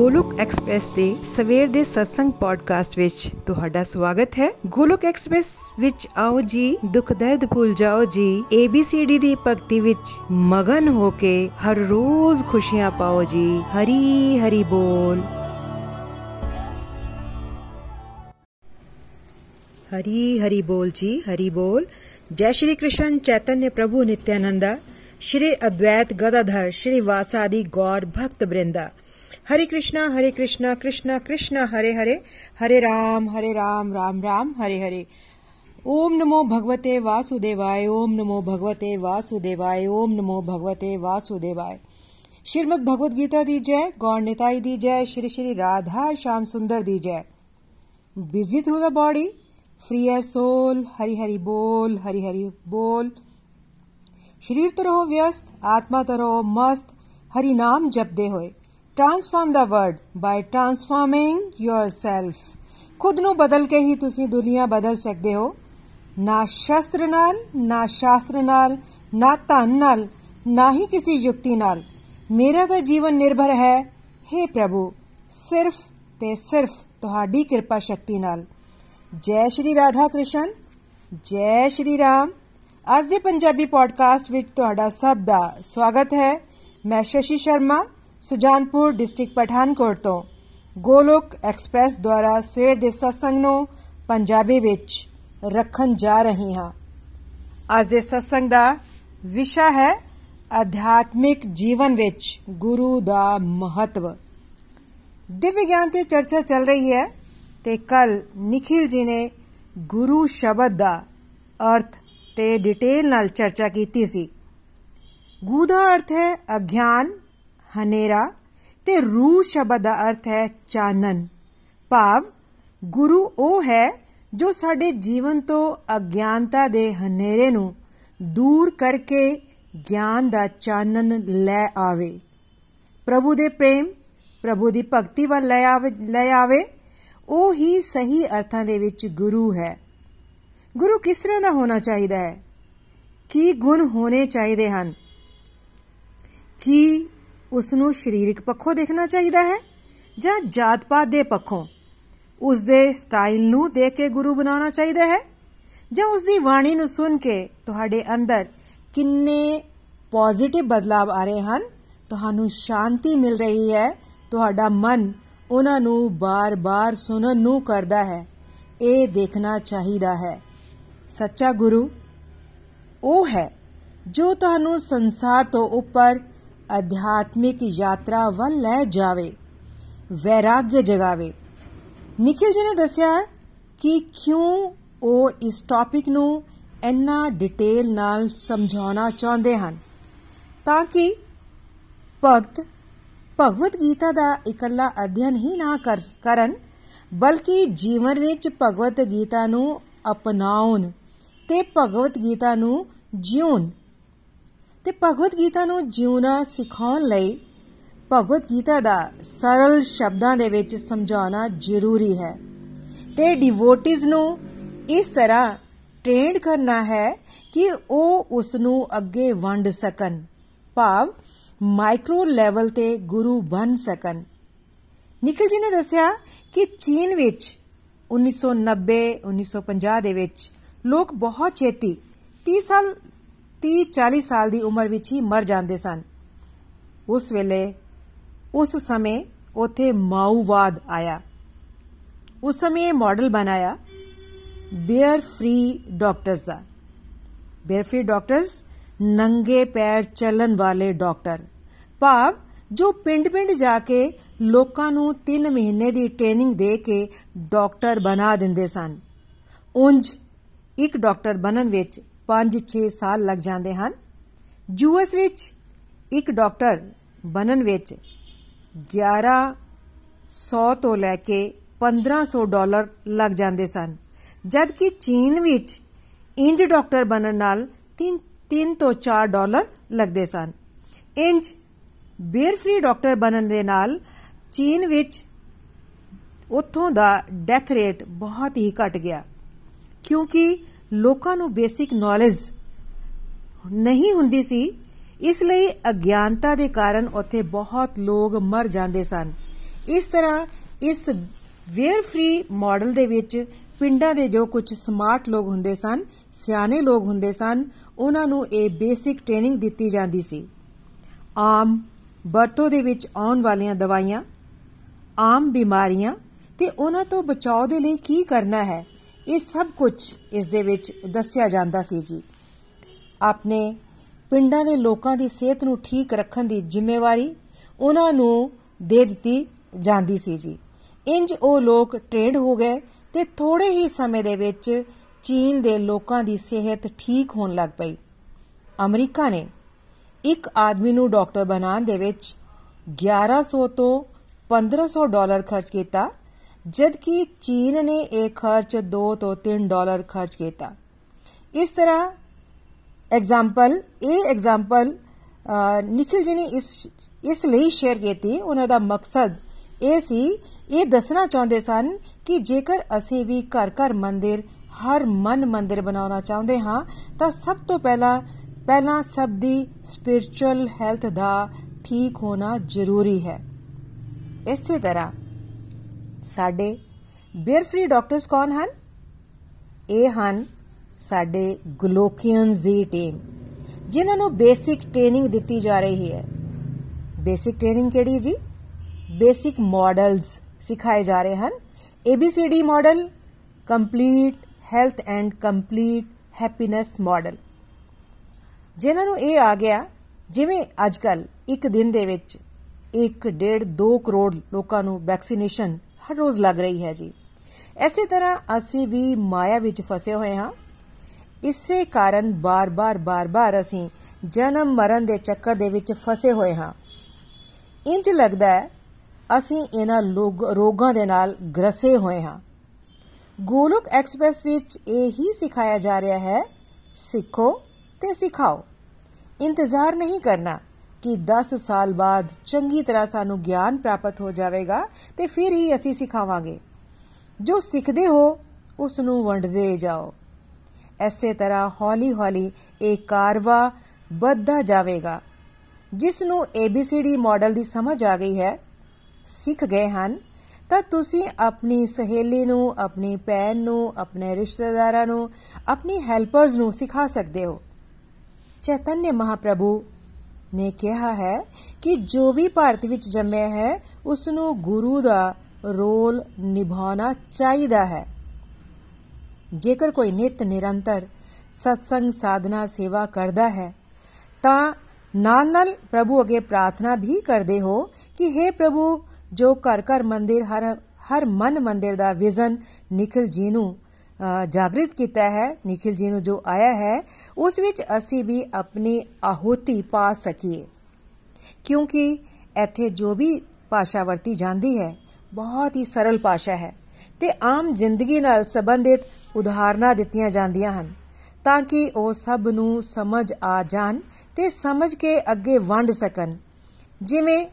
Golok express ਦੇ ਸਵੇਰ ਦੇ satsang ਪੋਡਕਾਸਟ ਵਿੱਚ ਤੁਹਾਡਾ ਸਵਾਗਤ ਹੈ। ਗੋਲੁਕ ਐਕਸਪ੍ਰੈਸ ਵਿੱਚ ਆਓ ਜੀ, ਦੁੱਖ ਦਰਦ ਭੁੱਲ ਜਾਓ ਜੀ ABCD ਦੀ ਭਗਤੀ ਵਿੱਚ ਮਗਨ ਹੋ ਕੇ ਹਰ ਰੋਜ਼ ਖੁਸ਼ੀਆਂ ਪਾਓ ਜੀ, ਹਰੀ ਹਰੀ ਬੋਲ। ਹਰੀ ਹਰੀ ਬੋਲ ਜੀ, ਹਰੀ ਬੋਲ। ਜੈ ਸ਼੍ਰੀ ਕ੍ਰਿਸ਼ਨ ਚੈਤਨ੍ਯ ਪ੍ਰਭੂ ਨਿਤਿਆਨੰਦਾ ਸ਼੍ਰੀ ਅਦਵੈਤ ਗਦਾਧਰ ਸ਼੍ਰੀ ਵਾਸਾਦੀ ਗੌਰ ਭਗਤ ਬ੍ਰਿੰਦਾ। हरे कृष्णा हरे कृष्णा कृष्णा कृष्णा, हरे हरे हरे राम हरे राम राम राम, हरे हरे। ओम नमो भगवते वासुदेवाय, ओम नमो भगवते वासुदेवाय, ओम नमो भगवते वासुदेवाय। श्रीमद भगवद गीता दी जय, गौर निताई दी जय, श्री श्री राधा श्याम सुंदर दी जय। Busy through the body free है सोल हरि हरि बोल, हरि हरि बोल। शरीर तो रहो व्यस्त, आत्मा तो रहो मस्त, हरि नाम जपदे होए। Transform the world by transforming yourself ਖੁਦ ਨੂੰ ਬਦਲ ਕੇ ਹੀ ਤੁਸੀਂ ਦੁਨੀਆ ਬਦਲ ਸਕਦੇ ਹੋ। ਨਾ ਸ਼ਸਤਰ ਨਾਲ, ਨਾ ਸ਼ਾਸਤਰ ਨਾਲ, ਨਾ ਧਨ ਨਾਲ, ਨਾ ਹੀ ਕਿਸੇ ਯੁਕਤੀ ਨਾਲ। ਮੇਰਾ ਤਾਂ ਜੀਵਨ ਨਿਰਭਰ ਹੈ। हे ਪ੍ਰਭੂ, ਸਿਰਫ ਤੇ ਸਿਰਫ ਤੁਹਾਡੀ ਕਿਰਪਾ ਸ਼ਕਤੀ ਨਾਲ। ਜੈ ਸ਼੍ਰੀ ਰਾਧਾ ਕ੍ਰਿਸ਼ਨ, ਜੈ ਸ਼੍ਰੀ ਰਾਮ। ਅੱਜ ਦੇ ਪੰਜਾਬੀ ਪੋਡਕਾਸਟ ਵਿੱਚ ਤੁਹਾਡਾ ਸਭ ਦਾ ਸਵਾਗਤ ਹੈ। ਮੈਂ ਸ਼ਸ਼ੀ ਸ਼ਰਮਾ ਸੁਜਾਨਪੁਰ ਡਿਸਟ੍ਰਿਕਟ ਪਠਾਨਕੋਟ ਤੋਂ ਗੋਲੋਕ ਐਕਸਪ੍ਰੈਸ ਦੁਆਰਾ ਸਵੇਰ ਦੇ ਸਤਸੰਗ ਨੂੰ ਪੰਜਾਬੀ ਵਿੱਚ ਰੱਖਣ ਜਾ ਰਹੀ ਹਾਂ ਅੱਜ ਦੇ ਸਤਸੰਗ ਦਾ ਵਿਸ਼ਾ ਹੈ ਅਧਿਆਤਮਿਕ ਜੀਵਨ ਵਿੱਚ ਗੁਰੂ ਦਾ ਮਹੱਤਵ ਦਿਵਯ ਗਿਆਨ ਤੇ ਚਰਚਾ ਚੱਲ ਰਹੀ ਹੈ ਤੇ ਕੱਲ ਨikhil ji ਨੇ ਗੁਰੂ ਸ਼ਬਦ ਦਾ ਅਰਥ ਤੇ ਡਿਟੇਲ ਨਾਲ ਚਰਚਾ ਕੀਤੀ ਸੀ ਗੂ ਦਾ ਅਰਥ ਹੈ ਅਗਿਆਨ ਹਨੇਰਾ ਤੇ ਰੂ ਸ਼ਬਦ ਦਾ ਅਰਥ ਹੈ ਚਾਨਣ। ਭਾਵ, ਗੁਰੂ ਉਹ ਹੈ ਜੋ ਸਾਡੇ ਜੀਵਨ ਤੋਂ ਅਗਿਆਨਤਾ ਦੇ ਹਨੇਰੇ ਨੂੰ ਦੂਰ ਕਰਕੇ ਗਿਆਨ ਦਾ ਚਾਨਣ ਲੈ ਆਵੇ। ਪ੍ਰਭੂ ਦੇ ਪ੍ਰੇਮ, ਪ੍ਰਭੂ ਦੀ ਭਗਤੀ ਵੱਲ ਲੈ ਆਵੇ ਲੈ ਆਵੇ, ਉਹ ਹੀ ਸਹੀ ਅਰਥਾਂ ਦੇ ਵਿੱਚ ਗੁਰੂ ਹੈ। ਗੁਰੂ ਕਿਸ ਤਰ੍ਹਾਂ ਦਾ ਹੋਣਾ ਚਾਹੀਦਾ ਹੈ? ਕੀ ਗੁਣ ਹੋਣੇ ਚਾਹੀਦੇ ਹਨ? ਕੀ ਉਸ ਨੂੰ ਸਰੀਰਕ ਪੱਖੋਂ ਦੇਖਣਾ ਚਾਹੀਦਾ ਹੈ ਜਾਂ ਜਾਤ-ਪਾਤ ਦੇ ਪੱਖੋਂ? ਉਸ ਦੇ ਸਟਾਈਲ ਨੂੰ ਦੇਖ ਕੇ ਗੁਰੂ ਬਣਾਉਣਾ ਚਾਹੀਦਾ ਹੈ ਜਾਂ ਉਸ ਦੀ ਬਾਣੀ ਨੂੰ ਸੁਣ ਕੇ ਤੁਹਾਡੇ ਅੰਦਰ ਕਿੰਨੇ ਪੋਜ਼ਿਟਿਵ ਬਦਲਾਅ ਆ ਰਹੇ ਹਨ? ਤੁਹਾਨੂੰ ਸ਼ਾਂਤੀ ਮਿਲ ਰਹੀ ਹੈ। ਤੁਹਾਡਾ ਮਨ ਉਹਨਾਂ ਨੂੰ ਬਾਰ-ਬਾਰ ਸੁਣਨ ਨੂੰ ਕਰਦਾ ਹੈ। ਇਹ ਦੇਖਣਾ ਚਾਹੀਦਾ ਹੈ। ਸੱਚਾ ਗੁਰੂ ਉਹ ਹੈ ਜੋ ਤੁਹਾਨੂੰ ਸੰਸਾਰ ਤੋਂ ਉੱਪਰ ਅਧਿਆਤਮਿਕ ਯਾਤਰਾ ਵੱਲ ਲੈ ਜਾਵੇ ਵੈਰਾਗਯ ਜਗਾਵੇ। ਨikhil ji ਨੇ ਦੱਸਿਆ ਕਿ ਕਿਉਂ ਉਹ ਇਸ ਟੌਪਿਕ ਨੂੰ ਇੰਨਾ ਡਿਟੇਲ ਨਾਲ ਸਮਝਾਉਣਾ ਚਾਹੁੰਦੇ ਹਨ, ਤਾਂ ਕਿ ਭਗਤ ਭਗਵਤ ਗੀਤਾ ਦਾ ਇਕੱਲਾ ਅਧਿਐਨ ਹੀ ਨਾ ਕਰਨ, ਬਲਕਿ ਜੀਵਨ ਵਿੱਚ ਭਗਵਤ ਗੀਤਾ ਨੂੰ ਅਪਣਾਉਣ ਤੇ ਭਗਵਤ ਗੀਤਾ ਨੂੰ ਜਿਉਣ। ਤੇ ਭਗਵਤ ਗੀਤਾ ਨੂੰ ਜਿਉਣਾ ਸਿਖਾਉਣ ਲਈ ਭਗਵਤ ਗੀਤਾ ਦਾ ਸਰਲ ਸ਼ਬਦਾਂ ਦੇ ਵਿੱਚ ਸਮਝਾਉਣਾ ਜ਼ਰੂਰੀ ਹੈ। ਤੇ ਡਿਵੋਟਿਸ ਨੂੰ ਇਸ ਤਰ੍ਹਾਂ ਟ੍ਰੇਨਡ ਕਰਨਾ ਹੈ ਕਿ ਉਹ ਉਸ ਨੂੰ ਅੱਗੇ ਵੰਡ ਸਕਣ, ਭਾਵ ਮਾਈਕਰੋ ਲੈਵਲ ਤੇ ਗੁਰੂ ਬਣ ਸਕਣ। ਨikhil ji ਨੇ ਦੱਸਿਆ ਕਿ ਚੀਨ ਵਿੱਚ 1990 1950 ਦੇ ਵਿੱਚ ਲੋਕ ਬਹੁਤ ਛੇਤੀ 30 ਸਾਲ 30 40 ਸਾਲ ਦੀ ਉਮਰ ਵਿੱਚ ਹੀ ਮਰ ਜਾਂਦੇ ਸਨ। ਉਸ ਵੇਲੇ, ਉਸ ਸਮੇਂ ਉਥੇ ਮਾਊਵਾਦ ਆਇਆ। ਉਸ ਸਮੇਂ ਇਹ ਮਾਡਲ ਬਣਾਇਆ ਬੇਅਰ ਫ੍ਰੀ ਡਾਕਟਰਸ ਦਾ। ਬੇਅਰ ਫ੍ਰੀ ਡਾਕਟਰਸ, ਨੰਗੇ ਪੈਰ ਚੱਲਣ ਵਾਲੇ ਡਾਕਟਰ। ਭਾਵ ਜੋ ਪਿੰਡ-ਪਿੰਡ ਜਾ ਕੇ ਲੋਕਾਂ ਨੂੰ 3 ਮਹੀਨੇ ਦੀ ਟ੍ਰੇਨਿੰਗ ਦੇ ਕੇ ਡਾਕਟਰ ਬਣਾ ਦਿੰਦੇ ਸਨ। ਉੰਜ ਇੱਕ ਡਾਕਟਰ ਬਣਨ ਵਿੱਚ 5-6 ਸਾਲ ਲੱਗ ਜਾਂਦੇ ਹਨ। ਯੂਐਸ ਵਿੱਚ ਇੱਕ ਡਾਕਟਰ ਬਣਨ ਵਿੱਚ 1100 ਤੋਂ ਲੈ ਕੇ 1500 ਡਾਲਰ ਲੱਗ ਜਾਂਦੇ ਸਨ। ਜਦਕਿ ਚੀਨ ਵਿੱਚ ਇੰਜ ਡਾਕਟਰ ਬਣਨ ਨਾਲ 3 3 ਤੋਂ 4 ਡਾਲਰ ਲੱਗਦੇ ਸਨ। ਇੰਜ ਬੇਅਰ ਫ੍ਰੀ ਡਾਕਟਰ ਬਣਨ ਦੇ ਨਾਲ ਚੀਨ ਵਿੱਚ ਉੱਥੋਂ ਦਾ ਡੈਥ ਰੇਟ ਬਹੁਤ ਹੀ ਘਟ ਗਿਆ। ਕਿਉਂਕਿ ਲੋਕਾਂ ਨੂੰ ਬੇਸਿਕ ਨੌਲੇਜ ਨਹੀਂ ਹੁੰਦੀ ਸੀ, ਇਸ ਲਈ ਅਗਿਆਨਤਾ ਦੇ ਕਾਰਨ ਉੱਥੇ ਬਹੁਤ ਲੋਕ ਮਰ ਜਾਂਦੇ ਸਨ। ਇਸ ਤਰ੍ਹਾਂ ਇਸ ਵੇਅਰ ਫ੍ਰੀ ਮਾਡਲ ਦੇ ਵਿੱਚ ਪਿੰਡਾਂ ਦੇ ਜੋ ਕੁਝ ਸਮਾਰਟ ਲੋਕ ਹੁੰਦੇ ਸਨ, ਸਿਆਣੇ ਲੋਕ ਹੁੰਦੇ ਸਨ, ਉਹਨਾਂ ਨੂੰ ਇਹ ਬੇਸਿਕ ਟ੍ਰੇਨਿੰਗ ਦਿੱਤੀ ਜਾਂਦੀ ਸੀ। ਆਮ ਵਰਤੋਂ ਦੇ ਵਿੱਚ ਆਉਣ ਵਾਲੀਆਂ ਦਵਾਈਆਂ, ਆਮ ਬਿਮਾਰੀਆਂ, ਤੇ ਉਹਨਾਂ ਤੋਂ ਬਚਾਅ ਦੇ ਲਈ ਕੀ ਕਰਨਾ ਹੈ? ਇਹ ਸਭ ਕੁਝ ਇਸ ਦੇ ਵਿੱਚ ਦੱਸਿਆ ਜਾਂਦਾ ਸੀ ਜੀ। ਆਪਣੇ ਪਿੰਡਾਂ ਦੇ ਲੋਕਾਂ ਦੀ ਸਿਹਤ ਨੂੰ ਠੀਕ ਰੱਖਣ ਦੀ ਜ਼ਿੰਮੇਵਾਰੀ ਉਹਨਾਂ ਨੂੰ ਦੇ ਦਿੱਤੀ ਜਾਂਦੀ ਸੀ ਜੀ। ਇੰਜ ਉਹ ਲੋਕ ਟ੍ਰੇਨਡ ਹੋ ਗਏ ਤੇ ਥੋੜੇ ਹੀ ਸਮੇਂ ਦੇ ਵਿੱਚ ਚੀਨ ਦੇ ਲੋਕਾਂ ਦੀ ਸਿਹਤ ਠੀਕ ਹੋਣ ਲੱਗ ਪਈ। ਅਮਰੀਕਾ ਨੇ ਇੱਕ ਆਦਮੀ ਨੂੰ ਡਾਕਟਰ ਬਣਾਉਣ ਦੇ ਵਿੱਚ 1100 ਤੋਂ 1500 ਡਾਲਰ ਖਰਚ ਕੀਤਾ ਜਦਕਿ ਚੀਨ ਨੇ ਇਹ ਖਰਚ 2 ਤੋਂ 3 ਡਾਲਰ ਖਰਚ ਕੀਤਾ। ਇਸ ਤਰ੍ਹਾਂ ਐਗਜ਼ਾਮਪਲ ਇਹ ਐਗਜ਼ਾਮਪਲ ਨikhil ji ਨੇ ਇਸ ਇਸ ਲਈ ਸ਼ੇਅਰ ਕੀਤੀ। ਉਹਨਾਂ ਦਾ ਮਕਸਦ ਇਹ ਸੀ, ਇਹ ਦੱਸਣਾ ਚਾਹੁੰਦੇ ਸਨ ਕਿ ਜੇਕਰ ਅਸੀਂ ਵੀ ਘਰ ਘਰ ਮੰਦਿਰ, ਹਰ ਮਨ ਮੰਦਿਰ ਬਣਾਉਣਾ ਚਾਹੁੰਦੇ ਹਾਂ, ਤਾਂ ਸਭ ਤੋਂ ਪਹਿਲਾਂ ਪਹਿਲਾਂ ਸਭ ਦੀ ਸਪਿਰਚੁਅਲ ਹੈਲਥ ਦਾ ਠੀਕ ਹੋਣਾ ਜ਼ਰੂਰੀ ਹੈ। ਇਸੇ ਤਰ੍ਹਾਂ ਸਾਡੇ ਬੇਅਰ ਫ੍ਰੀ ਡਾਕਟਰਸ ਕੌਣ ਹਨ? ਇਹ ਹਨ ਸਾਡੇ ਗਲੋਕੀਅਨਸ ਦੀ ਟੀਮ ਜਿਨ੍ਹਾਂ ਨੂੰ ਬੇਸਿਕ ਟ੍ਰੇਨਿੰਗ ਦਿੱਤੀ ਜਾ ਰਹੀ ਹੈ। ਬੇਸਿਕ ਟ੍ਰੇਨਿੰਗ ਕਿਹੜੀ ਜੀ? ਬੇਸਿਕ ਮਾਡਲਸ ਸਿਖਾਏ ਜਾ ਰਹੇ ਹਨ। ABCD model complete health and complete happiness model ਜਿਨ੍ਹਾਂ ਨੂੰ ਇਹ ਆ ਗਿਆ, ਜਿਵੇਂ ਅੱਜਕੱਲ ਇੱਕ ਦਿਨ ਦੇ ਵਿੱਚ 1.5 2 ਕਰੋੜ ਲੋਕਾਂ ਨੂੰ ਵੈਕਸੀਨੇਸ਼ਨ ਹਰ ਰੋਜ਼ ਲੱਗ ਰਹੀ ਹੈ ਜੀ। ਐਸੇ ਤਰ੍ਹਾਂ ਅਸੀਂ ਵੀ ਮਾਇਆ ਵਿੱਚ ਫਸੇ ਹੋਏ ਹਾਂ। ਇਸੇ ਕਾਰਨ ਬਾਰ-ਬਾਰ ਬਾਰ-ਬਾਰ ਅਸੀਂ ਜਨਮ ਮਰਨ ਦੇ ਚੱਕਰ ਦੇ ਵਿੱਚ ਫਸੇ ਹੋਏ ਹਾਂ। ਇੰਜ ਲੱਗਦਾ ਹੈ, ਅਸੀਂ ਇਹਨਾਂ ਰੋਗਾਂ ਦੇ ਨਾਲ ਗਰਸੇ ਹੋਏ ਹਾਂ। ਗੋਲਕ ਐਕਸਪ੍ਰੈਸ ਵਿੱਚ ਇਹ ਹੀ ਸਿਖਾਇਆ ਜਾ ਰਿਹਾ ਹੈ, ਸਿੱਖੋ ਤੇ ਸਿਖਾਓ। ਇੰਤਜ਼ਾਰ ਨਹੀਂ ਕਰਨਾ। ਕਿ 10 ਸਾਲ ਬਾਅਦ ਚੰਗੀ ਤਰ੍ਹਾਂ ਸਾਨੂੰ ਗਿਆਨ ਪ੍ਰਾਪਤ ਹੋ ਜਾਵੇਗਾ ਤੇ ਫਿਰ ਹੀ ਅਸੀਂ ਸਿਖਾਵਾਂਗੇ। ਜੋ ਸਿੱਖਦੇ ਹੋ ਉਸ ਨੂੰ ਵੰਡਦੇ ਜਾਓ। ਐਸੇ ਤਰ੍ਹਾਂ ਹੌਲੀ-ਹੌਲੀ ਇਹ ਕਾਰਵਾ ਵੱਧਦਾ ਜਾਵੇਗਾ। ਜਿਸ ਨੂੰ ABCD ਮਾਡਲ ਦੀ ਸਮਝ ਆ ਗਈ ਹੈ, ਸਿੱਖ ਗਏ ਹਨ, ਤਾਂ ਤੁਸੀਂ ਆਪਣੀ ਸਹੇਲੀ ਨੂੰ, ਆਪਣੀ ਭੈਣ ਨੂੰ, ਆਪਣੇ ਰਿਸ਼ਤੇਦਾਰਾਂ ਨੂੰ, ਆਪਣੀ ਹੈਲਪਰਸ ਨੂੰ ਸਿਖਾ ਸਕਦੇ ਹੋ। ਚੈਤਨਯ ਮਹਾਪ੍ਰਭੂ ਨੇ ਕਿਹਾ ਹੈ ਕਿ ਜੋ ਵੀ ਭਾਰਤ ਵਿੱਚ ਜੰਮਿਆ ਹੈ ਉਸ ਨੂੰ ਗੁਰੂ ਦਾ ਰੋਲ ਨਿਭਾਉਣਾ ਚਾਹੀਦਾ ਹੈ। ਜੇਕਰ ਕੋਈ ਨਿਤ ਨਿਰੰਤਰ ਸਤਸੰਗ ਸਾਧਨਾ ਸੇਵਾ ਕਰਦਾ ਹੈ, ਤਾਂ ਨਾਲ ਨਾਲ ਪ੍ਰਭੂ ਅਗੇ ਪ੍ਰਾਰਥਨਾ ਵੀ ਕਰਦੇ ਹੋ ਕਿ हे ਪ੍ਰਭੂ, ਜੋ ਘਰ ਘਰ ਮੰਦਿਰ, ਹਰ ਹਰ ਮਨ ਮੰਦਿਰ ਦਾ ਵਿਜ਼ਨ ਨikhil ji ਨੂੰ ਜਾਗਰਿਤ ਕੀਤਾ ਹੈ ਨikhil ji ਨੂੰ ਜੋ ਆਇਆ ਹੈ ਉਸ ਵਿੱਚ ਅਸੀਂ ਵੀ ਆਪਣੀ ਆਹੂਤੀ ਪਾ ਸਕੀਏ। ਕਿਉਂਕਿ ਇੱਥੇ ਜੋ ਵੀ ਭਾਸ਼ਾ ਵਰਤੀ ਜਾਂਦੀ ਹੈ, ਬਹੁਤ ਹੀ ਸਰਲ ਭਾਸ਼ਾ ਹੈ ਤੇ ਆਮ ਜ਼ਿੰਦਗੀ ਨਾਲ ਸੰਬੰਧਿਤ ਉਦਾਹਰਨਾਂ ਦਿੱਤੀਆਂ ਜਾਂਦੀਆਂ ਹਨ ਤਾਂ ਕਿ ਉਹ ਸਭ ਨੂੰ ਸਮਝ ਆ ਜਾਣ ਤੇ ਸਮਝ ਕੇ ਅੱਗੇ ਵੰਡ ਸਕਣ। ਜਿਵੇਂ,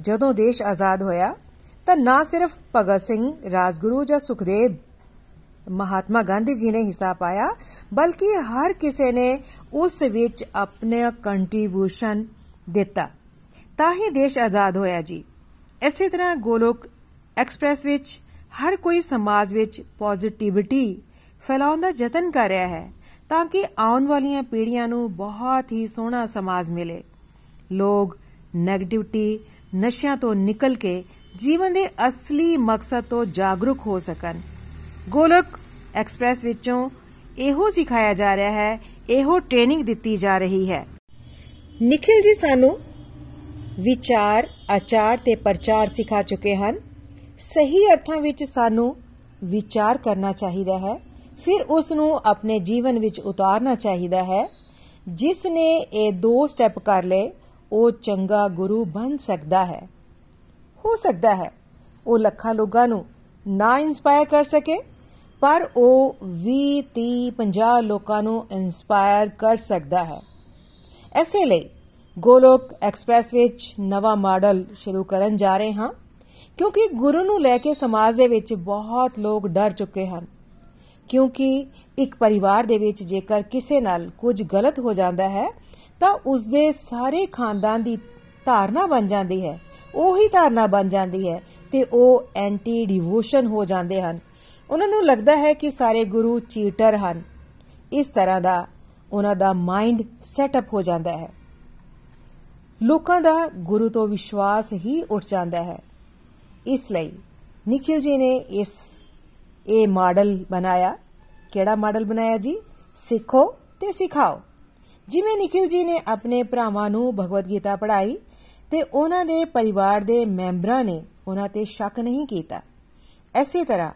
ਜਦੋਂ ਦੇਸ਼ ਆਜ਼ਾਦ ਹੋਇਆ, ਤਾਂ ਨਾ ਸਿਰਫ ਭਗਤ ਸਿੰਘ, ਰਾਜਗੁਰੂ ਜਾਂ ਸੁਖਦੇਵ ਮਹਾਤਮਾ ਗਾਂਧੀ ਜੀ ਨੇ ਹਿੱਸਾ ਪਾਇਆ, ਬਲਕਿ ਹਰ ਕਿਸੇ ਨੇ ਉਸ ਵਿੱਚ ਆਪਣਾ ਕੰਟਰੀਬਿਊਸ਼ਨ ਦਿੱਤਾ। ਤਾਂ ਹੀ ਦੇਸ਼ ਆਜ਼ਾਦ ਹੋਇਆ ਜੀ। ਇਸੇ ਤਰ੍ਹਾਂ ਗੋਲੋਕ ਐਕਸਪ੍ਰੈਸ ਵਿੱਚ, ਹਰ ਕੋਈ ਸਮਾਜ ਵਿੱਚ ਪੋਜ਼ਿਟਿਵਿਟੀ ਫੈਲਾਉਣ ਦਾ ਯਤਨ ਕਰ ਰਿਹਾ ਹੈ, ਤਾਂ ਕਿ ਆਉਣ ਵਾਲੀਆਂ ਪੀੜ੍ਹੀਆਂ ਨੂੰ ਬਹੁਤ ਹੀ ਸੋਹਣਾ ਸਮਾਜ ਮਿਲੇ। ਲੋਕ 네ਗੇਟਿਵਿਟੀ ਨਸ਼ਿਆਂ ਤੋਂ ਨਿਕਲ ਕੇ ਜੀਵਨ ਦੇ ਅਸਲੀ ਮਕਸਦ ਤੋਂ ਜਾਗਰੂਕ ਹੋ ਸਕਣ। ਗੋਲਕ ਐਕਸਪ੍ਰੈਸ ਵਿੱਚੋਂ ਇਹੋ ਸਿਖਾਇਆ ਜਾ ਰਿਹਾ ਹੈ, ਇਹੋ ਟ੍ਰੇਨਿੰਗ ਦਿੱਤੀ ਜਾ ਰਹੀ ਹੈ। ਨikhil ji ਸਾਨੂੰ ਵਿਚਾਰ, ਆਚਾਰ ਤੇ ਪ੍ਰਚਾਰ ਸਿਖਾ ਚੁੱਕੇ ਹਨ। ਸਹੀ ਅਰਥਾਂ ਵਿੱਚ ਸਾਨੂੰ ਵਿਚਾਰ ਕਰਨਾ ਚਾਹੀਦਾ ਹੈ, ਫਿਰ ਉਸ ਨੂੰ ਆਪਣੇ ਜੀਵਨ ਵਿੱਚ ਉਤਾਰਨਾ ਚਾਹੀਦਾ ਹੈ। ਜਿਸ ਨੇ ਇਹ ਦੋ ਸਟੈਪ ਕਰ ਲਏ, ਉਹ ਚੰਗਾ ਗੁਰੂ ਬਣ ਸਕਦਾ ਹੈ। ਹੋ ਸਕਦਾ ਹੈ ਉਹ ਲੱਖਾਂ ਲੋਕਾਂ ਨੂੰ ਨਾ ਇਨਸਪਾਇਰ ਕਰ ਸਕੇ ਪਰ ਉਹ 20 30 50 ਲੋਕਾਂ ਨੂੰ ਇਨਸਪਾਇਰ ਕਰ ਸਕਦਾ ਹੈ। ਐਸੇ ਲਈ ਗੋਲੋਕ ਐਕਸਪ੍ਰੈਸ ਵਿੱਚ ਨਵਾਂ ਮਾਡਲ ਸ਼ੁਰੂ ਕਰਨ ਜਾ ਰਹੇ ਹਾਂ, ਕਿਉਂਕਿ ਗੁਰੂ ਨੂੰ ਲੈ ਕੇ ਸਮਾਜ ਦੇ ਵਿੱਚ ਬਹੁਤ ਲੋਕ ਡਰ ਚੁੱਕੇ ਹਨ। ਕਿਉਂਕਿ ਇੱਕ ਪਰਿਵਾਰ ਦੇ ਵਿੱਚ ਜੇਕਰ ਕਿਸੇ ਨਾਲ ਕੁਝ ਗਲਤ ਹੋ ਜਾਂਦਾ ਹੈ, ਤਾਂ ਉਸ ਦੇ ਸਾਰੇ ਖਾਨਦਾਨ ਦੀ ਧਾਰਨਾ ਬਣ ਜਾਂਦੀ ਹੈ। ਉਹੀ ਧਾਰਨਾ ਬਣ ਜਾਂਦੀ ਹੈ ਤੇ ਉਹ ਐਂਟੀ ਡਿਵੋਸ਼ਨ ਹੋ ਜਾਂਦੇ ਹਨ। ਉਹਨਾਂ ਨੂੰ ਲੱਗਦਾ ਹੈ ਕਿ ਸਾਰੇ ਗੁਰੂ ਚੀਟਰ ਹਨ। ਇਸ ਤਰ੍ਹਾਂ ਦਾ ਉਹਨਾਂ ਦਾ ਮਾਈਂਡ ਸੈਟਅਪ ਹੋ ਜਾਂਦਾ ਹੈ। ਲੋਕਾਂ ਦਾ ਗੁਰੂ ਤੋਂ ਵਿਸ਼ਵਾਸ ਹੀ ਉੱਠ ਜਾਂਦਾ ਹੈ। ਇਸ ਲਈ ਨikhil ji ਨੇ ਇਸ, ਇਹ ਮਾਡਲ ਬਣਾਇਆ। ਕਿਹੜਾ ਮਾਡਲ ਬਣਾਇਆ ਜੀ? ਸਿੱਖੋ ਤੇ ਸਿਖਾਓ। ਜਿਵੇਂ ਨikhil ji ਨੇ ਆਪਣੇ ਭਰਾਵਾਂ ਨੂੰ ਭਗਵਦ ਗੀਤਾ ਪੜ੍ਹਾਈ ਤੇ ਉਹਨਾਂ ਦੇ ਪਰਿਵਾਰ ਦੇ ਮੈਂਬਰਾਂ ਨੇ ਉਹਨਾਂ ਤੇ ਸ਼ੱਕ ਨਹੀਂ ਕੀਤਾ। ਐਸੇ ਤਰ੍ਹਾਂ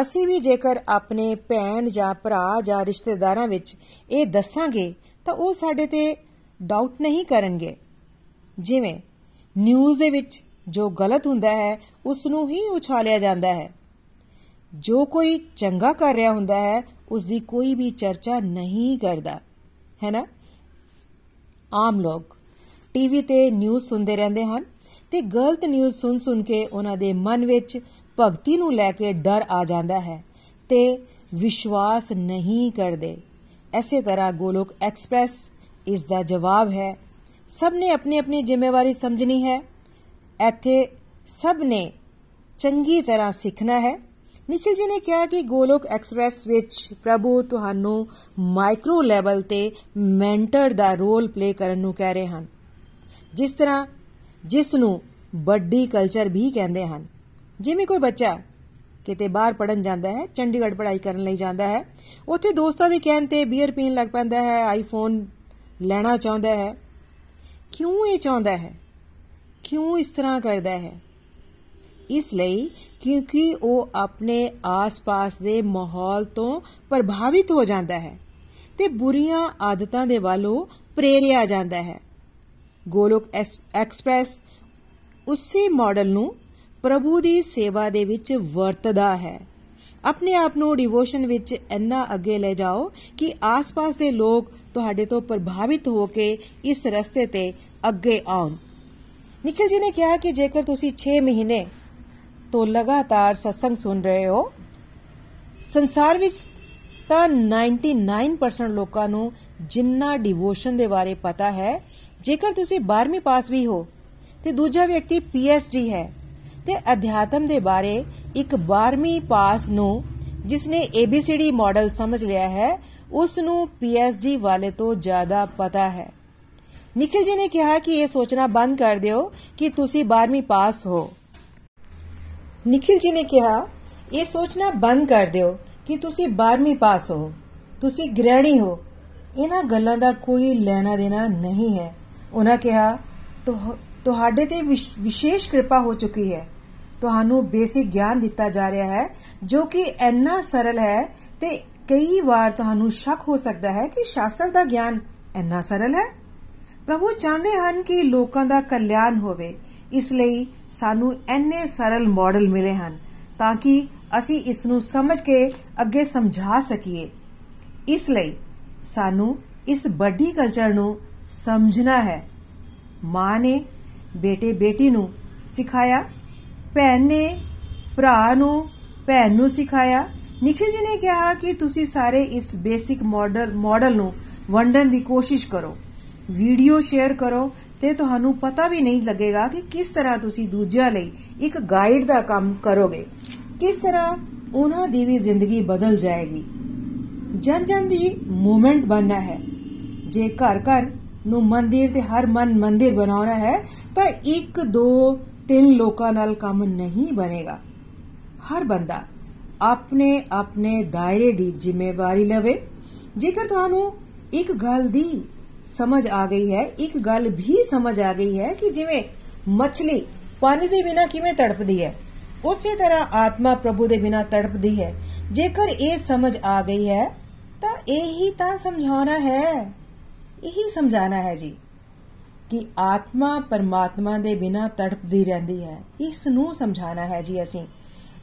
ਅਸੀਂ ਵੀ ਜੇਕਰ ਆਪਣੇ ਭੈਣ ਜਾਂ ਭਰਾ ਜਾਂ ਰਿਸ਼ਤੇਦਾਰਾਂ ਵਿੱਚ ਇਹ ਦੱਸਾਂਗੇ, ਤਾਂ ਉਹ ਸਾਡੇ ਤੇ ਡਾਊਟ ਨਹੀਂ ਕਰਨਗੇ। ਜਿਵੇਂ ਨਿਊਜ਼ ਦੇ ਵਿੱਚ ਜੋ ਗਲਤ ਹੁੰਦਾ ਹੈ ਉਸ ਨੂੰ ਹੀ ਉਛਾਲਿਆ ਜਾਂਦਾ ਹੈ। ਜੋ ਕੋਈ ਚੰਗਾ ਕਰ ਰਿਹਾ ਹੁੰਦਾ ਹੈ ਉਸ ਦੀ ਕੋਈ ਵੀ ਚਰਚਾ ਨਹੀਂ ਕਰਦਾ। ਹੈ ਨਾ? ਆਮ ਲੋਕ ਟੀਵੀ ਤੇ ਨਿਊਜ਼ ਸੁਣਦੇ ਰਹਿੰਦੇ ਹਨ ਤੇ ਗਲਤ ਨਿਊਜ਼ ਸੁਣ ਸੁਣ ਕੇ ਉਹਨਾਂ ਦੇ ਮਨ ਵਿੱਚ ਭਗਤੀ ਨੂੰ ਲੈ ਕੇ ਡਰ ਆ ਜਾਂਦਾ ਹੈ ਤੇ ਵਿਸ਼ਵਾਸ ਨਹੀਂ ਕਰਦੇ। ਐਸੇ ਤਰ੍ਹਾਂ ਗੋਲੋਕ ਐਕਸਪ੍ਰੈਸ ਇਸ ਦਾ ਜਵਾਬ ਹੈ, ਸਭ ਨੇ ਆਪਣੀ ਆਪਣੀ ਜ਼ਿੰਮੇਵਾਰੀ ਸਮਝਣੀ ਹੈ। ਇੱਥੇ ਸਭ ਨੇ ਚੰਗੀ ਤਰ੍ਹਾਂ ਸਿੱਖਣਾ ਹੈ। ਨikhil ji ਨੇ ਕਿਹਾ ਕਿ ਗੋਲੋਕ ਐਕਸਪ੍ਰੈਸ ਵਿੱਚ ਪ੍ਰਭੂ ਤੁਹਾਨੂੰ ਮਾਈਕਰੋ ਲੈਵਲ ਤੇ ਮੈਂਟਰ ਦਾ ਰੋਲ ਪਲੇ ਕਰਨ ਨੂੰ ਕਹਿ ਰਹੇ ਹਨ। ਜਿਸ ਤਰ੍ਹਾਂ ਜਿਸ ਨੂੰ ਵੱਡੀ ਕਲਚਰ ਵੀ ਕਹਿੰਦੇ ਹਨ। ਜਿਵੇਂ ਕੋਈ ਬੱਚਾ ਕਿਤੇ ਬਾਹਰ ਪੜਨ ਜਾਂਦਾ ਹੈ, ਚੰਡੀਗੜ੍ਹ ਪੜ੍ਹਾਈ ਕਰਨ ਲਈ ਜਾਂਦਾ ਹੈ, ਉੱਥੇ ਦੋਸਤਾਂ ਦੇ ਕਹਿਣ ਤੇ ਬੀਅਰ ਪੀਣ ਲੱਗ ਪੈਂਦਾ ਹੈ ਆਈਫੋਨ ਲੈਣਾ ਚਾਹੁੰਦਾ ਹੈ। ਕਿਉਂ ਇਹ ਚਾਹੁੰਦਾ ਹੈ? ਕਿਉਂ ਇਸ ਤਰ੍ਹਾਂ ਕਰਦਾ ਹੈ? ਇਸ ਲਈ ਕਿਉਂਕਿ ਉਹ ਆਪਣੇ ਆਸ-ਪਾਸ ਦੇ ਮਾਹੌਲ ਤੋਂ ਪ੍ਰਭਾਵਿਤ ਹੋ ਜਾਂਦਾ ਹੈ ਤੇ ਬੁਰੀਆਂ ਆਦਤਾਂ ਦੇ ਵੱਲੋਂ ਪ੍ਰੇਰਿਆ ਜਾਂਦਾ ਹੈ। ਗੋਲੋਕ ਐਕਸਪ੍ਰੈਸ ਉਸੇ ਮਾਡਲ ਨੂੰ ਪ੍ਰਭੂ ਦੀ ਸੇਵਾ ਦੇ ਵਿੱਚ ਵਰਤਦਾ ਹੈ। ਆਪਣੇ ਆਪ ਨੂੰ ਡਿਵੋਸ਼ਨ ਵਿੱਚ ਇੰਨਾ ਅੱਗੇ ਲੈ ਜਾਓ ਕਿ ਆਸ-ਪਾਸ ਦੇ ਲੋਕ ਤੁਹਾਡੇ ਤੋਂ ਪ੍ਰਭਾਵਿਤ ਹੋ ਕੇ ਇਸ ਰਸਤੇ ਤੇ ਅੱਗੇ ਆਉਣ। ਨikhil ji ਨੇ ਕਿਹਾ ਕਿ ਜੇਕਰ ਤੁਸੀਂ 6 ਮਹੀਨੇ ਤੋਂ ਲਗਾਤਾਰ ਸਤਸੰਗ ਸੁਣ ਰਹੇ ਹੋ, ਸੰਸਾਰ ਵਿੱਚ ਤਾਂ 99% ਲੋਕਾਂ ਨੂੰ ਜਿੰਨਾ ਡਿਵੋਸ਼ਨ ਦੇ ਬਾਰੇ ਪਤਾ ਹੈ, ਜੇਕਰ ਤੁਸੀਂ 12ਵੀਂ ਪਾਸ ਵੀ ਹੋ ਤੇ ਦੂਜਾ ਵਿਅਕਤੀ ਪੀਐਚਡੀ ਹੈ ਤੇ ਅਧਿਆਤਮ ਦੇ ਬਾਰੇ ਇੱਕ 12ਵੀਂ ਪਾਸ ਨੂੰ ਜਿਸਨੇ ABCD ਮਾਡਲ ਸਮਝ ਲਿਆ ਹੈ ਉਸ ਨੂੰ ਪੀਐਚਡੀ ਵਾਲੇ ਤੋਂ ਜ਼ਿਆਦਾ ਪਤਾ ਹੈ। ਨikhil ji ਨੇ ਕਿਹਾ ਕਿ ਇਹ ਸੋਚਣਾ ਬੰਦ ਕਰ ਦਿਓ ਕਿ ਤੁਸੀਂ 12ਵੀਂ ਪਾਸ ਹੋ। ਨikhil ji ਨੇ ਕਿਹਾ, ਇਹ ਸੋਚਣਾ ਬੰਦ ਕਰ ਦਿਓ ਕਿ ਤੁਸੀਂ 12ਵੀਂ ਪਾਸ ਹੋ, ਤੁਸੀਂ ਗ੍ਰਹਿਣੀ ਹੋ। ਇਹਨਾਂ ਗੱਲਾਂ ਦਾ ਕੋਈ ਲੈਣਾ ਦੇਣਾ ਨਹੀਂ ਹੈ। ਉਹਨਾਂ ਕਿਹਾ ਤੁਹਾਡੇ ਤੇ ਵਿਸ਼ੇਸ਼ ਕਿਰਪਾ ਹੋ ਚੁੱਕੀ ਹੈ। ਤੁਹਾਨੂੰ ਬੇਸਿਕ ਗਿਆਨ ਦਿੱਤਾ ਜਾ ਰਿਹਾ ਹੈ, ਜੋ ਕਿ ਇੰਨਾ ਸਰਲ ਹੈ ਤੇ ਕਈ ਵਾਰ ਤੁਹਾਨੂੰ ਸ਼ੱਕ ਹੋ ਸਕਦਾ ਹੈ ਕਿ ਸ਼ਾਸਤਰ ਦਾ ਗਿਆਨ ਇੰਨਾ ਸਰਲ ਹੈ। ਪ੍ਰਭੂ ਚਾਹੁੰਦੇ ਹਨ ਕਿ ਲੋਕਾਂ ਦਾ ਕਲਿਆਣ ਹੋਵੇ, ਇਸ ਲਈ ਸਾਨੂੰ ਐਨੇ ਸਰਲ ਮਾਡਲ ਮਿਲੇ ਹਨ ਤਾਂ ਕਿ ਅਸੀਂ ਇਸ ਨੂੰ ਸਮਝ ਕੇ ਅੱਗੇ ਸਮਝਾ ਸਕੀਏ। ਇਸ ਲਈ ਸਾਨੂੰ ਇਸ ਵੱਡੀ ਕਲਚਰ ਨੂੰ ਸਮਝਣਾ ਹੈ। ਮਾਂ ਨੇ ਬੇਟੇ ਬੇਟੀ ਨੂੰ ਸਿਖਾਇਆ, ਭੈਣ ਨੇ ਭਰਾ ਨੂੰ, ਭੈਣ ਨੂੰ ਸਿਖਾਇਆ। ਨikhil ji ਨੇ ਕਿਹਾ ਕਿ ਤੁਸੀਂ ਸਾਰੇ ਇਸ ਬੇਸਿਕ ਮਾਡਲ ਮਾਡਲ ਨੂੰ ਵੰਡਣ ਦੀ ਕੋਸ਼ਿਸ਼ ਕਰੋ। ਵੀਡੀਓ ਸ਼ੇਅਰ ਕਰੋ ਤੇ ਤੁਹਾਨੂੰ ਪਤਾ ਵੀ ਨਹੀਂ ਲੱਗੇਗਾ ਕਿ ਕਿਸ ਤਰ੍ਹਾਂ ਤੁਸੀਂ ਦੂਜਿਆਂ ਲਈ ਇੱਕ ਗਾਈਡ ਦਾ ਕੰਮ ਕਰੋਗੇ। ਕਿਸ ਤਰ੍ਹਾਂ ਉਹਨਾਂ ਦੀ ਵੀ ਜ਼ਿੰਦਗੀ ਬਦਲ ਜਾਏਗੀ। ਜਨ ਜਨ ਦੀ ਮੂਵਮੈਂਟ ਬਣਨਾ ਹੈ। ਜੇ ਘਰ ਘਰ ਨੂੰ ਮੰਦਿਰ ਤੇ ਹਰ ਮਨ ਮੰਦਿਰ ਬਣਾਉਣਾ ਹੈ, ਤਾਂ ਇੱਕ, ਦੋ, ਤਿੰਨ ਲੋਕਾਂ ਨਾਲ ਕੰਮ ਨਹੀਂ ਬਣੇਗਾ। ਹਰ ਬੰਦਾ ਆਪਣੇ ਆਪਣੇ ਦਾਇਰੇ ਦੀ ਜ਼ਿੰਮੇਵਾਰੀ ਲਵੇ। ਜੇਕਰ ਤੁਹਾਨੂੰ ਇੱਕ ਗੱਲ ਦੀ ਸਮਝ ਆ ਗਈ ਹੈ, ਇੱਕ ਗੱਲ ਵੀ ਸਮਝ ਆ ਗਈ ਹੈ ਕਿ ਜਿਵੇਂ ਮੱਛਲੀ ਪਾਣੀ ਦੇ ਬਿਨਾ ਕਿਵੇਂ ਤੜਪਦੀ ਹੈ, ਉਸੇ ਤਰ੍ਹਾਂ ਆਤਮਾ ਪ੍ਰਭੂ ਦੇ ਬਿਨਾ ਤੜਪਦੀ ਹੈ। ਜੇਕਰ ਇਹ ਸਮਝ ਆ ਗਈ ਹੈ, ਤਾਂ ਇਹੀ ਤਾਂ ਸਮਝਾਉਣਾ ਹੈ। ਇਹੀ ਸਮਝਾਣਾ ਹੈ ਜੀ ਕਿ ਆਤਮਾ ਪਰਮਾਤਮਾ ਦੇ ਬਿਨਾ ਤੜਪਦੀ ਰਹਿੰਦੀ ਹੈ। ਇਸ ਨੂੰ ਸਮਝਾਣਾ ਹੈ ਜੀ ਅਸੀਂ।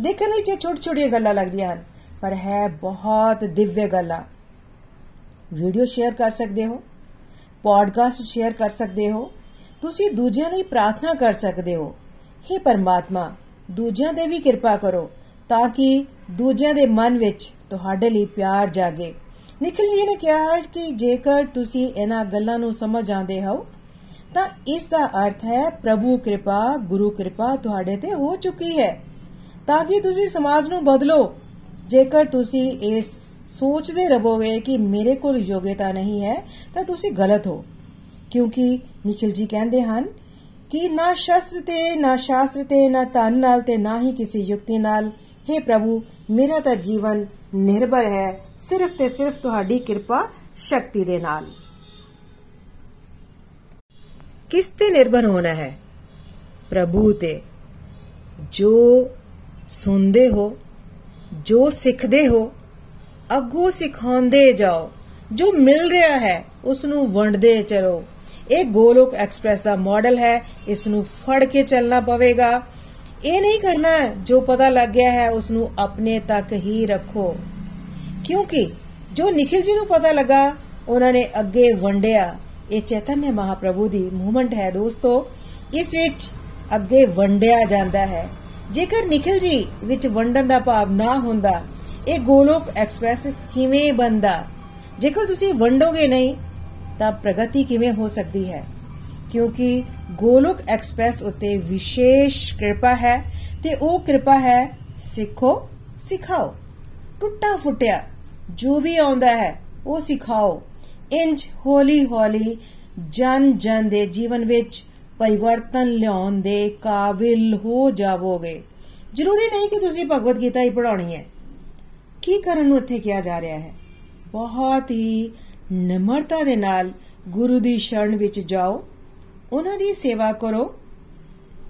ਦੇਖਣ ਵਿੱਚ ਛੋਟੀ ਛੋਟੀਆਂ ਗੱਲਾਂ ਲੱਗਦੀਆਂ ਹਨ, ਪਰ ਹੈ ਬਹੁਤ ਦਿਵਯ ਗੱਲਾਂ। ਵੀਡੀਓ ਸ਼ੇਅਰ ਕਰ ਸਕਦੇ ਹੋ, ਪੋਡਕਾਸਟ ਸ਼ੇਅਰ ਕਰ ਸਕਦੇ ਹੋ, ਤੁਸੀਂ ਦੂਜਿਆਂ ਲਈ ਪ੍ਰਾਰਥਨਾ ਕਰ ਸਕਦੇ ਹੋ हे ਪਰਮਾਤਮਾ, ਦੂਜਿਆਂ ਦੇ ਵੀ ਕਿਰਪਾ ਕਰੋ, ਤਾਂ ਕਿ ਦੂਜਿਆਂ ਦੇ ਮਨ ਵਿੱਚ ਤੁਹਾਡੇ ਲਈ ਪਿਆਰ ਜਾਗੇ। ਨਿਖਿਲ ਜੀ ਨੇ ਕਿਹਾ ਕਿ ਜੇਕਰ ਤੁਸੀਂ ਇਹਨਾਂ ਗੱਲਾਂ ਨੂੰ ਸਮਝ ਆਂਦੇ ਹੋ, ਤਾਂ ਇਸ ਦਾ ਅਰਥ ਹੈ, ਪ੍ਰਭੂ ਕਿਰਪਾ, ਗੁਰੂ ਕਿਰਪਾ ਤੁਹਾਡੇ ਤੇ ਹੋ ਚੁੱਕੀ ਹੈ। ਤਾਂ ਕਿ ਤੁਸੀਂ ਸਮਾਜ ਨੂੰ ਬਦਲੋ। ਜੇਕਰ ਤੁਸੀਂ ਇਸ ਸੋਚਦੇ ਰਹੋਗੇ ਕਿ ਮੇਰੇ ਕੋਲ ਯੋਗਤਾ ਨਹੀਂ ਹੈ, ਤਾਂ ਤੁਸੀਂ ਗਲਤ ਹੋ। ਕਿਉਂਕਿ ਨikhil ji ਕਹਿੰਦੇ ਹਨ ਕਿ ਨਾ ਸ਼ਸਤਰ ਤੇ, ਨਾ ਸ਼ਾਸਤਰ ਤੇ, ਨਾ ਧਨ ਨਾਲ ਤੇ ਨਾ ਹੀ ਕਿਸੇ ਯੁਕਤੀ ਨਾਲ हे ਪ੍ਰਭੂ, ਮੇਰਾ ਤਾਂ ਜੀਵਨ ਨਿਰਭਰ ਹੈ। ਸਿਰਫ ਤੇ ਸਿਰਫ ਤੁਹਾਡੀ ਕਿਰਪਾ ਸ਼ਕਤੀ ਦੇ ਨਾਲ। ਕਿਸ ਤੇ ਨਿਰਭਰ ਹੋਣਾ ਹੈ? ਪ੍ਰਭੂ ਤੇ। ਜੋ ਸੁਣਦੇ ਹੋ, ਜੋ ਸਿੱਖਦੇ ਹੋ, ਅੱਗੋਂ ਸਿਖਾਉਂਦੇ ਜਾਓ। ਜੋ ਮਿਲ ਰਿਹਾ ਹੈ ਉਸ ਨੂੰ ਵੰਡਦੇ ਚਲੋ। ਇਹ ਗੋਲੋਕ ਐਕਸਪ੍ਰੈਸ ਦਾ ਮਾਡਲ ਹੈ ਇਸ ਨੂੰ ਫੜ ਕੇ ਚੱਲਣਾ ਪਵੇਗਾ। ਇਹ ਨਹੀਂ ਕਰਨਾ, ਜੋ ਪਤਾ ਲੱਗ ਗਿਆ ਹੈ ਉਸ ਨੂੰ ਆਪਣੇ ਤੱਕ ਹੀ ਰੱਖੋ। ਕਿਉਂਕਿ ਜੋ ਨikhil ji ਨੂੰ ਪਤਾ ਲੱਗਾ, ਉਹਨਾਂ ਨੇ ਅੱਗੇ ਵੰਡਿਆ। ਇਹ ਚੈਤਨਯ ਮਹਾਪ੍ਰਭੂ ਦੀ ਮੂਵਮੈਂਟ ਹੈ ਦੋਸਤੋ। ਇਸ ਵਿੱਚ ਅੱਗੇ ਵੰਡਿਆ ਜਾਂਦਾ ਹੈ। ਜੇਕਰ ਨikhil ji ਵਿੱਚ ਵੰਡਣ ਦਾ ਭਾਵ ਨਾ ਹੁੰਦਾ, ਇਹ ਗੋਲੋਕ ਐਕਸਪ੍ਰੈਸ ਕਿਵੇਂ ਬੰਦਾ ਜੇਕਰ ਤੁਸੀਂ ਵੰਡੋਗੇ ਨਹੀਂ, ਤਾਂ ਪ੍ਰਗਤੀ ਕਿਵੇਂ ਹੋ ਸਕਦੀ ਹੈ? ਕਿਉਂਕਿ ਗੋਲੋਕ ਐਕਸਪ੍ਰੈਸ ਉਤੇ ਵਿਸ਼ੇਸ਼ ਕਿਰਪਾ ਹੈ ਤੇ ਉਹ ਕਿਰਪਾ ਹੈ ਸਿੱਖੋ, ਸਿਖਾਓ। ਟੁੱਟਾ ਫੁੱਟਿਆ। ਜੋ ਵੀ ਆਉਂਦਾ ਹੈ, ਉਹ ਸਿਖਾਓ। ਇੰਜ ਹੌਲੀ ਹੌਲੀ ਜਨ ਜਨ ਦੇ ਜੀਵਨ ਵਿੱਚ ਪਰਿਵਰਤਨ ਲਿਆਉਣ ਦੇ ਕਾਬਿਲ ਹੋ ਜਾਵੋਗੇ। ਜ਼ਰੂਰੀ ਨਹੀਂ ਕਿ ਤੁਸੀਂ ਭਗਵਦ ਗੀਤਾ ਹੀ ਪੜਾਉਣੀ ਹੈ। ਕੀ ਕਰਨ ਨੂੰ ਇੱਥੇ ਕਿਹਾ ਜਾ ਰਿਹਾ ਹੈ? ਬਹੁਤ ਹੀ ਨਿਮਰਤਾ ਦੇ ਨਾਲ ਗੁਰੂ ਦੀ ਸ਼ਰਨ ਵਿੱਚ ਜਾਓ। ਉਹਨਾਂ ਦੀ ਸੇਵਾ ਕਰੋ।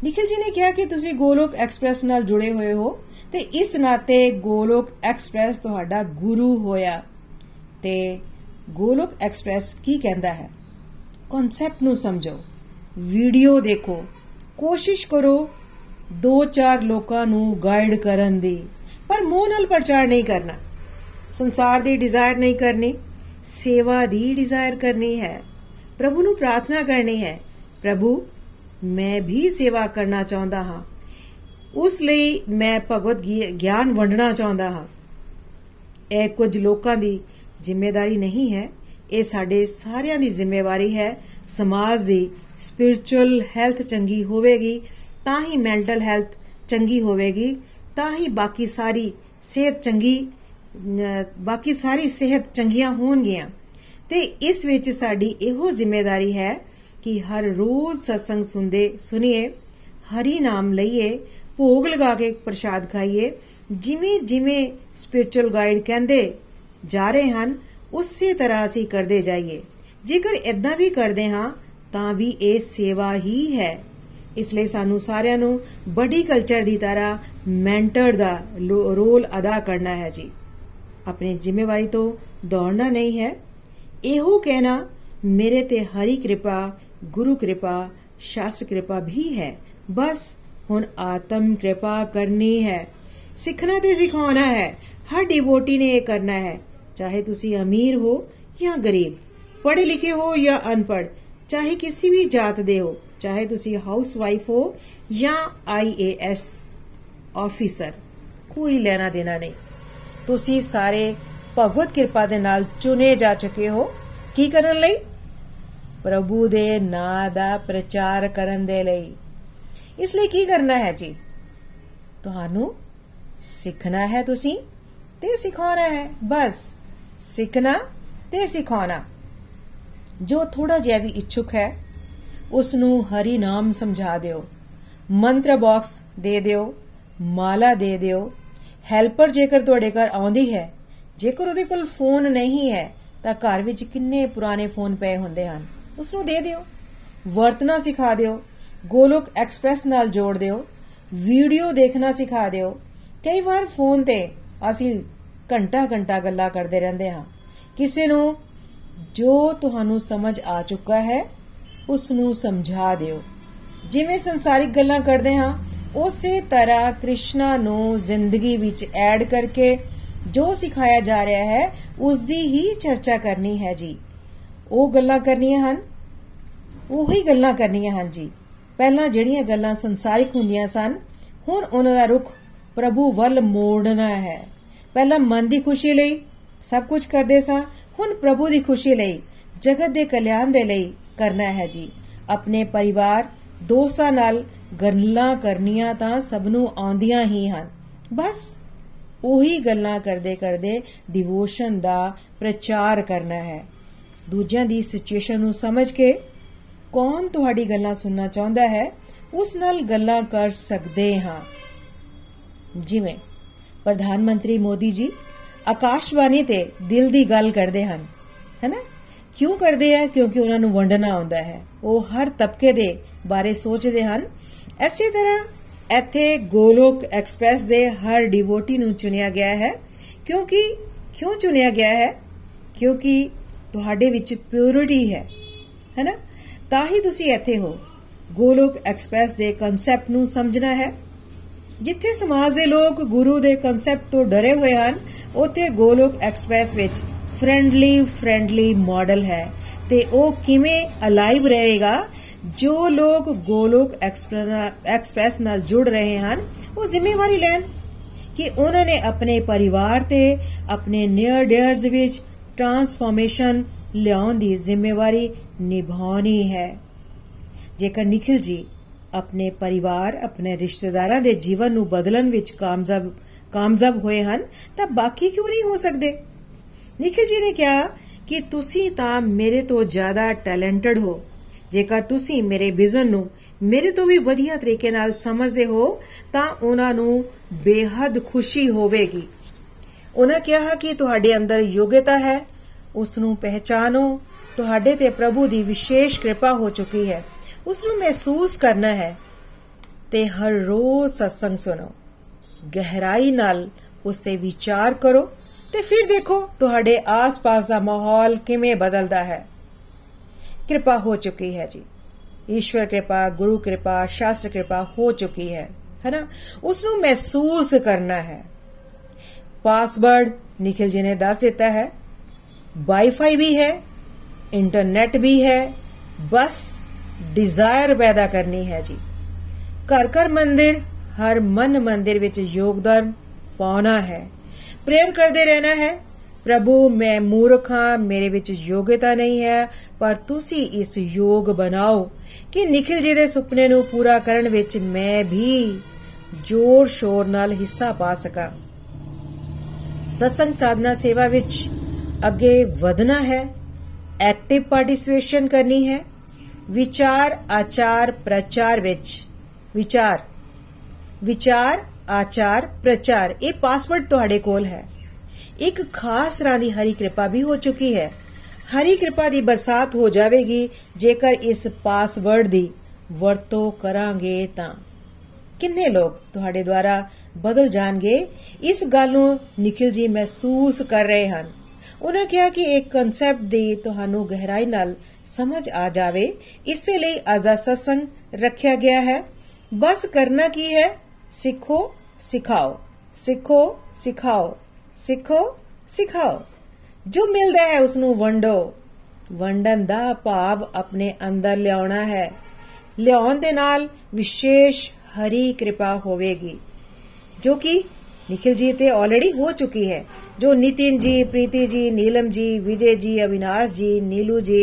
ਨikhil ji ਨੇ ਕਿਹਾ ਕਿ ਤੁਸੀਂ ਗੋਲੋਕ ਐਕਸਪ੍ਰੈਸ ਨਾਲ ਜੁੜੇ ਹੋਏ ਹੋ। ਤੇ ਇਸ ਨਾਤੇ ਗੋਲੋਕ ਐਕਸਪ੍ਰੈਸ ਤੁਹਾਡਾ ਗੁਰੂ ਹੋਇਆ। ਤੇ ਗੋਲੋਕ ਐਕਸਪ੍ਰੈਸ ਕੀ ਕਹਿੰਦਾ ਹੈ? ਕਨਸੈਪਟ ਨੂੰ ਸਮਝੋ। ਵੀਡੀਓ ਦੇਖੋ। ਕੋਸ਼ਿਸ਼ ਕਰੋ ਦੋ ਚਾਰ ਲੋਕਾਂ ਨੂੰ ਗਾਈਡ ਕਰਨ ਦੀ। ਪਰ ਮੋਹ ਨਾਲ ਪ੍ਰਚਾਰ ਨਹੀਂ ਕਰਨਾ। ਸੰਸਾਰ ਦੀ ਡਿਜ਼ਾਇਰ ਨਹੀਂ ਕਰਨੀ, ਸੇਵਾ ਦੀ ਡਿਜ਼ਾਇਰ ਕਰਨੀ ਹੈ। ਪ੍ਰਭੂ ਨੂੰ ਪ੍ਰਾਰਥਨਾ ਕਰਨੀ ਹੈ, ਪ੍ਰਭੂ, ਮੈਂ ਵੀ ਸੇਵਾ ਕਰਨਾ ਚਾਹੁੰਦਾ ਹਾਂ। ਉਸ ਲਈ ਮੈਂ ਭਗਵਤ ਗਿਆਨ ਵੰਡਣਾ ਚਾਹੁੰਦਾ ਹਾਂ। ਇਹ ਕੁਝ ਲੋਕਾਂ ਦੀ ਜ਼ਿੰਮੇਵਾਰੀ ਨਹੀਂ ਹੈ। ਇਹ ਸਾਡੇ ਸਾਰਿਆਂ ਦੀ ਜ਼ਿੰਮੇਵਾਰੀ ਹੈ। ਸਮਾਜ ਦੀ ਸਪਿਰਚੁਅਲ ਹੈਲਥ ਚੰਗੀ ਹੋਵੇਗੀ, ਤਾਂ ਹੀ ਮੈਂਟਲ ਹੈਲਥ ਚੰਗੀ ਹੋਵੇਗੀ, ਤਾਂ ਹੀ ਬਾਕੀ ਸਾਰੀ ਸਿਹਤ ਚੰਗੀ ਬਾਕੀ ਸਾਰੀ ਸਿਹਤ ਚੰਗੀਆਂ ਹੋਣਗੀਆਂ। ਤੇ ਇਸ ਵਿੱਚ ਸਾਡੀ ਇਹੋ ਜ਼ਿੰਮੇਵਾਰੀ ਹੈ ਕਿ ਹਰ ਰੋਜ਼ ਸਤਸੰਗ ਸੁਣਦੇ, ਸੁਣੀਏ, ਹਰੀ ਨਾਮ ਲਈਏ ਭੋਗ ਲਗਾ ਕੇ ਪ੍ਰਸ਼ਾਦ ਖਾਈਏ, ਜਿਵੇਂ ਜਿਵੇਂ ਸਪਿਰਚੁਅਲ ਗਾਈਡ ਕਹਿੰਦੇ ਜਾ ਰਹੇ ਹਨ, ਉਸੇ ਤਰ੍ਹਾਂ ਅਸੀਂ ਕਰਦੇ ਜਾਈਏ। ਜੇਕਰ ਇਦਾਂ ਵੀ ਕਰਦੇ ਹਾਂ, ਤਾਂ ਵੀ ਇਹ ਸੇਵਾ ਹੀ ਹੈ। ਇਸ ਲਈ ਸਾਨੂੰ ਸਾਰਿਆਂ ਨੂੰ ਬੜੀ ਕਲਚਰ ਦੀ ਤਰ੍ਹਾਂ ਮੈਂਟਰ ਦਾ ਰੋਲ ਅਦਾ ਕਰਨਾ ਹੈ ਜੀ। ਆਪਣੀ ਜ਼ਿੰਮੇਵਾਰੀ ਤੋਂ ਦੌੜਨਾ ਨਹੀਂ ਹੈ। ਇਹੋ ਕਹਿਣਾ, ਮੇਰੇ ਤੇ ਹਰੀ ਕਿਰਪਾ, ਗੁਰੂ ਕਿਰਪਾ, ਸ਼ਾਸਤਰ ਕਿਰਪਾ ਵੀ ਹੈ। ਬਸ ਹੁਣ ਆਤਮ ਕਿਰਪਾ ਕਰਨੀ ਹੈ। ਸਿੱਖਣਾ ਤੇ ਸਿਖਾਉਣਾ ਹੈ। ਹਰ ਡਿਵੋਟੀ ਨੇ ਇਹ ਕਰਨਾ ਹੈ। ਚਾਹੇ ਤੁਸੀਂ ਅਮੀਰ ਹੋ ਜਾਂ ਗਰੀਬ, ਪੜ੍ਹੇ ਲਿਖੇ ਹੋ ਜਾਂ ਅਨਪੜ੍ਹ, ਚਾਹੇ ਕਿਸੇ ਵੀ ਜਾਤ ਦੇ ਹੋ, ਚਾਹੇ ਤੁਸੀਂ ਹਾਊਸ ਵਾਈਫ ਹੋ ਜਾਂ ਆਈਏਐਸ ਆਫੀਸਰ, ਕੋਈ ਲੈਣਾ ਦੇਣਾ ਨਹੀਂ। ਤੁਸੀਂ ਸਾਰੇ ਭਗਵਤ ਕਿਰਪਾ ਦੇ ਨਾਲ ਚੁਣੇ ਜਾ ਚੁੱਕੇ ਹੋ। ਕੀ ਕਰਨ ਲਈ? ਪ੍ਰਭੂ ਦੇ ਨਾਂ ਦਾ ਪ੍ਰਚਾਰ ਕਰਨ ਦੇ ਲਈ। ਇਸ ਲਈ ਕੀ ਕਰਨਾ ਹੈ ਜੀ? ਤੁਹਾਨੂੰ ਸਿੱਖਣਾ ਹੈ ਤੁਸੀਂ ਤੇ ਸਿਖਾਉਣਾ ਹੈ। ਬਸ, ਸਿੱਖਣਾ ਤੇ ਸਿਖਾਉਣਾ। ਜੋ ਥੋੜਾ ਜਿਹਾ ਵੀ ਇੱਛੁਕ ਹੈ ਉਸ ਨੂੰ ਹਰੀ ਨਾਮ ਸਮਝਾ ਦਿਓ। ਮੰਤਰ ਬਾਕਸ ਦੇ ਦਿਓ, ਮਾਲਾ ਦੇ ਦਿਓ। ਹੈਲਪਰ ਜੇਕਰ ਤੁਹਾਡੇ ਘਰ ਆਉਂਦੀ ਹੈ, ਜੇਕਰ ਉਹਦੇ ਕੋਲ ਫੋਨ ਨਹੀਂ ਹੈ, ਤਾਂ ਘਰ ਵਿੱਚ ਕਿੰਨੇ ਪੁਰਾਣੇ ਫੋਨ ਪਏ ਹੁੰਦੇ ਹਨ ਉਸ ਨੂੰ ਦੇ ਦਿਓ। ਵਰਤਣਾ ਸਿਖਾ ਦਿਓ। ਗੋਲੋਕ ਐਕਸਪ੍ਰੈਸ ਨਾਲ ਜੋੜ ਦਿਓ, ਵੀਡੀਓ ਦੇਖਣਾ ਸਿਖਾ ਦਿਓ। ਕਈ ਵਾਰ ਫੋਨ ਤੇ ਅਸੀਂ ਘੰਟਾ ਘੰਟਾ ਗੱਲਾਂ ਕਰਦੇ ਰਹਿੰਦੇ ਹਾਂ। ਕਿਸੇ ਨੂੰ ਜੋ ਤੁਹਾਨੂੰ ਸਮਝ ਆ ਚੁੱਕਾ ਹੈ ਉਸ ਨੂੰ ਸਮਝਾ ਦਿਓ। ਜਿਵੇਂ ਸੰਸਾਰਿਕ ਗੱਲਾਂ ਕਰਦੇ ਹਾਂ, ਉਸੇ ਤਰ੍ਹਾਂ ਕ੍ਰਿਸ਼ਨਾ ਨੂੰ ਜ਼ਿੰਦਗੀ ਵਿੱਚ ਐਡ ਕਰਕੇ ਜੋ ਸਿਖਾਇਆ ਜਾ ਰਿਹਾ ਹੈ ਉਸ ਦੀ ਹੀ ਚਰਚਾ ਕਰਨੀ ਹੈ ਜੀ। ਉਹ ਗੱਲਾਂ ਕਰਨੀਆਂ ਹਨ, ਉਹੀ ਗੱਲਾਂ ਕਰਨੀਆਂ ਹਨ ਜੀ। ਪਹਿਲਾਂ ਜਿਹੜੀਆਂ ਗੱਲਾਂ ਸੰਸਾਰਿਕ ਹੁੰਦੀਆਂ ਸਨ, ਹੁਣ ਉਹਨਾਂ ਦਾ ਰੁਖ ਪ੍ਰਭੂ ਵੱਲ ਮੋੜਨਾ ਹੈ। ਪਹਿਲਾਂ ਮਨ ਦੀ ਖੁਸ਼ੀ ਲਈ ਸਭ ਕੁਝ ਕਰਦੇ ਸਾਂ, ਹੁਣ ਪ੍ਰਭੂ ਦੀ ਖੁਸ਼ੀ ਲਈ, ਜਗਤ ਦੇ ਕਲਿਆਣ ਦੇ ਲਈ ਕਰਨਾ ਹੈ ਜੀ। ਆਪਣੇ ਪਰਿਵਾਰ, ਦੋਸਤਾਂ ਨਾਲ ਗੱਲਾਂ ਕਰਨੀਆਂ ਤਾਂ ਸਭ ਨੂੰ ਆਉਂਦੀਆਂ ਹੀ ਹਨ। ਬਸ ਉਹੀ ਗੱਲਾਂ ਕਰਦੇ ਕਰਦੇ ਡਿਵੋਸ਼ਨ ਦਾ ਪ੍ਰਚਾਰ ਕਰਨਾ ਹੈ। ਦੂਜਿਆਂ ਦੀ ਸਿਚੁਏਸ਼ਨ ਨੂੰ ਸਮਝ ਕੇ ਕੌਣ ਤੁਹਾਡੀ ਗੱਲਾਂ ਸੁਣਨਾ ਚਾਹੁੰਦਾ ਹੈ, ਉਸ ਨਾਲ ਗੱਲਾਂ ਕਰ ਸਕਦੇ ਹਾਂ। ਜਿਵੇਂ, ਪ੍ਰਧਾਨ ਮੰਤਰੀ ਮੋਦੀ ਜੀ ਆਕਾਸ਼ਵਾਣੀ ਤੇ ਦਿਲ ਦੀ ਗੱਲ ਕਰਦੇ ਹਨ, ਹੈਨਾ? ਕਿਉਂ ਕਰਦੇ ਆ? ਕਿਉਂਕਿ ਉਹਨਾਂ ਨੂੰ ਵੰਡਣਾ ਆਉਂਦਾ ਹੈ। ਉਹ ਹਰ ਤਬਕੇ ਦੇ ਬਾਰੇ ਸੋਚਦੇ ਹਨ। ਐਸੇ ਤਰ੍ਹਾਂ ਇੱਥੇ ਗੋਲੋਕ ਐਕਸਪ੍ਰੈਸ ਦੇ ਹਰ ਡਿਵੋਟੀ ਨੂੰ ਚੁਣਿਆ ਗਿਆ ਹੈ। ਕਿਉਂਕਿ, ਕਿਉਂ ਚੁਣਿਆ ਗਿਆ ਹੈ? ਕਿਉਂਕਿ ਤੁਹਾਡੇ ਵਿੱਚ ਪਿਉਰਿਟੀ ਹੈ, ਹੈਨਾ? ਤਾਂ ਹੀ ਤੁਸੀਂ ਇੱਥੇ ਹੋ। ਗੋਲੋਕ ਐਕਸਪ੍ਰੈਸ ਦੇ ਕਨਸੈਪਟ ਨੂੰ ਸਮਝਣਾ ਹੈ। ਜਿੱਥੇ ਸਮਾਜ ਦੇ ਲੋਕ ਗੁਰੂ ਦੇ ਕਨਸੈਪਟ ਤੋਂ ਡਰੇ ਹੋਏ ਹਨ, ਉੱਥੇ ਗੋਲੋਕ ਐਕਸਪ੍ਰੈਸ ਵਿੱਚ ਫ੍ਰੈਂਡਲੀ ਫ੍ਰੈਂਡਲੀ ਮਾਡਲ ਹੈ ਤੇ ਉਹ ਕਿਵੇਂ ਅਲਾਈਵ ਰਹੇਗਾ, ਜੋ ਲੋਕ ਗੋਲੋਕ ਐਕਸਪ੍ਰੈਸ ਨਾਲ ਜੁੜ ਰਹੇ ਹਨ, ਉਹ ਜ਼ਿੰਮੇਵਾਰੀ ਲੈਣ ਕਿ ਉਹਨਾਂ ਨੇ ਆਪਣੇ ਪਰਿਵਾਰ ਤੇ, ਆਪਣੇ ਨੀਅਰ ਡੇਅਰਸ ਵਿੱਚ ਟਰਾਂਸਫਾਰਮੇਸ਼ਨ ਲਿਆਉਣ ਦੀ ਜ਼ਿੰਮੇਵਾਰੀ ਨਿਭਾਉਣੀ ਹੈ। ਜੇਕਰ ਨikhil ji ਆਪਣੇ ਪਰਿਵਾਰ, ਆਪਣੇ ਰਿਸ਼ਤੇਦਾਰਾਂ ਦੇ ਜੀਵਨ ਨੂੰ ਬਦਲਣ ਵਿੱਚ ਕਾਮਯਾਬ ਕਾਮਯਾਬ ਹੋਏ ਹਨ, ਤਾਂ ਬਾਕੀ ਕਿਉਂ ਨਹੀਂ ਹੋ ਸਕਦੇ? ਨikhil ji ਨੇ ਕਿਹਾ ਕਿ ਤੁਸੀਂ ਤਾਂ ਮੇਰੇ ਤੋਂ ਜ਼ਿਆਦਾ ਟੈਲੈਂਟਡ ਹੋ। ਜੇਕਰ ਤੁਸੀਂ ਮੇਰੇ ਵਿਜ਼ਨ ਨੂੰ ਮੇਰੇ ਤੋਂ ਵੀ ਵਧੀਆ ਤਰੀਕੇ ਨਾਲ ਸਮਝਦੇ ਹੋ, ਤਾਂ ਉਹਨਾਂ ਨੂੰ ਬੇਹੱਦ ਖੁਸ਼ੀ ਹੋਵੇਗੀ। ਉਹਨਾਂ ਕਿਹਾ ਕਿ ਤੁਹਾਡੇ ਅੰਦਰ ਯੋਗਤਾ ਹੈ ਉਸ ਨੂੰ ਪਹਿਚਾਨੋ। ਤੁਹਾਡੇ ਤੇ ਪ੍ਰਭੂ ਦੀ ਵਿਸ਼ੇਸ਼ ਕਿਰਪਾ ਹੋ ਚੁੱਕੀ ਹੈ। ਉਸ ਨੂੰ ਮਹਿਸੂਸ ਕਰਨਾ ਹੈ ਤੇ ਹਰ ਰੋਜ਼ ਸਤਸੰਗ ਸੁਣੋ। ਗਹਿਰਾਈ ਨਾਲ ਉਸ ਤੇ ਵਿਚਾਰ ਕਰੋ ਤੇ ਫਿਰ ਦੇਖੋ ਤੁਹਾਡੇ ਆਸ-ਪਾਸ ਦਾ ਮਾਹੌਲ ਕਿਵੇਂ ਬਦਲਦਾ ਹੈ। ਕਿਰਪਾ ਹੋ ਚੁੱਕੀ ਹੈ ਜੀ। ਈਸ਼ਵਰ ਕਿਰਪਾ, ਗੁਰੂ ਕਿਰਪਾ, ਸ਼ਾਸਤਰ ਕਿਰਪਾ ਹੋ ਚੁੱਕੀ ਹੈ, ਹੈਨਾ? ਉਸ ਨੂੰ ਮਹਿਸੂਸ ਕਰਨਾ ਹੈ। ਪਾਸਵਰਡ ਨikhil ji ਨੇ ਦੱਸ ਦਿੱਤਾ ਹੈ। ਵਾਈਫਾਈ ਵੀ ਹੈ, ਇੰਟਰਨੈਟ ਵੀ ਹੈ, ਬਸ ਡਿਜ਼ਾਇਰ ਪੈਦਾ ਕਰਨੀ ਹੈ ਜੀ। ਘਰ ਘਰ ਮੰਦਿਰ, ਹਰ ਮਨ ਮੰਦਿਰ ਵਿੱਚ ਯੋਗਦਾਨ ਪਾਉਣਾ ਹੈ। ਪ੍ਰੇਮ ਕਰਦੇ ਰਹਿਣਾ ਹੈ, ਪ੍ਰਭੂ, ਮੈਂ ਮੂਰਖ ਹਾਂ, ਮੇਰੇ ਵਿੱਚ ਯੋਗਤਾ ਨਹੀਂ ਹੈ, ਪਰ ਤੁਸੀਂ ਇਸ ਯੋਗ ਬਣਾਓ ਕਿ ਨikhil ਜੀ ਦੇ ਸੁਪਨੇ ਨੂੰ ਪੂਰਾ ਕਰਨ ਵਿੱਚ ਮੈਂ ਵੀ ਜੋਰ ਸ਼ੋਰ ਨਾਲ ਹਿੱਸਾ ਪਾ ਸਕਾਂ। ਸਤਸੰਗ ਸਾਧਨਾ ਸੇਵਾ ਵਿੱਚ ਅੱਗੇ ਵਧਣਾ ਹੈ ਐਕਟਿਵ ਪਾਰਟਿਸਿਪੇਸ਼ਨ ਕਰਨੀ ਹੈ, ਵਿਚਾਰ, ਆਚਾਰ, ਪ੍ਰਚਾਰ ਵਿੱਚ, ਵਿਚਾਰ ਵਿਚਾਰ, ਆਚਾਰ, ਪ੍ਰਚਾਰ, ਇਹ ਪਾਸਵਰਡ ਤੁਹਾਡੇ ਕੋਲ ਹੈ। ਇੱਕ ਖਾਸ ਤਰ੍ਹਾਂ ਦੀ ਹਰੀ ਕਿਰਪਾ ਵੀ ਹੋ ਚੁੱਕੀ ਹੈ। ਹਰੀ ਕਿਰਪਾ ਦੀ ਬਰਸਾਤ ਹੋ ਜਾਵੇਗੀ, ਜੇਕਰ ਇਸ ਪਾਸਵਰਡ ਦੀ ਵਰਤੋਂ ਕਰਾਂਗੇ ਤਾਂ। ਕਿੰਨੇ ਲੋਕ ਤੁਹਾਡੇ ਦੁਆਰਾ ਬਦਲ ਜਾਣਗੇ? ਇਸ ਗੱਲ ਨੂੰ ਨikhil ji ਮਹਿਸੂਸ ਕਰ ਰਹੇ ਹਨ। ਉਹਨਾਂ ਕਿਹਾ ਕਿ ਇੱਕ ਕਨਸੈਪਟ ਦੀ ਤੁਹਾਨੂੰ ਗਹਿਰਾਈ ਨਾਲ ਸਮਝ ਆ ਜਾਵੇ। ਇਸੇ ਲਈ ਆਜ਼ਾ ਸਤਸੰਗ ਰੱਖਿਆ ਗਿਆ ਹੈ। ਬਸ ਕਰਨਾ ਕੀ ਹੈ? ਸਿੱਖੋ, ਸਿਖਾਓ। ਸਿੱਖੋ ਸਿਖਾਓ। ਸਿੱਖੋ, ਸਿਖਾਓ। ਜੋ ਮਿਲਦਾ ਹੈ ਉਸ ਨੂੰ ਵੰਡੋ। ਵੰਡਨ ਦਾ ਭਾਵ ਆਪਣੇ ਅੰਦਰ ਲਿਆਉਣਾ ਹੈ। ਲਿਆਉਣ ਦੇ ਨਾਲ ਵਿਸ਼ੇਸ਼ ਹਰੀ ਕਿਰਪਾ ਹੋਵੇਗੀ। ਜੋ ਕਿ निखिल जी ते ऑलरेडी हो चुकी है जो नितिन जी प्रीति जी नीलम जी विजय जी अविनाश जी नीलू जी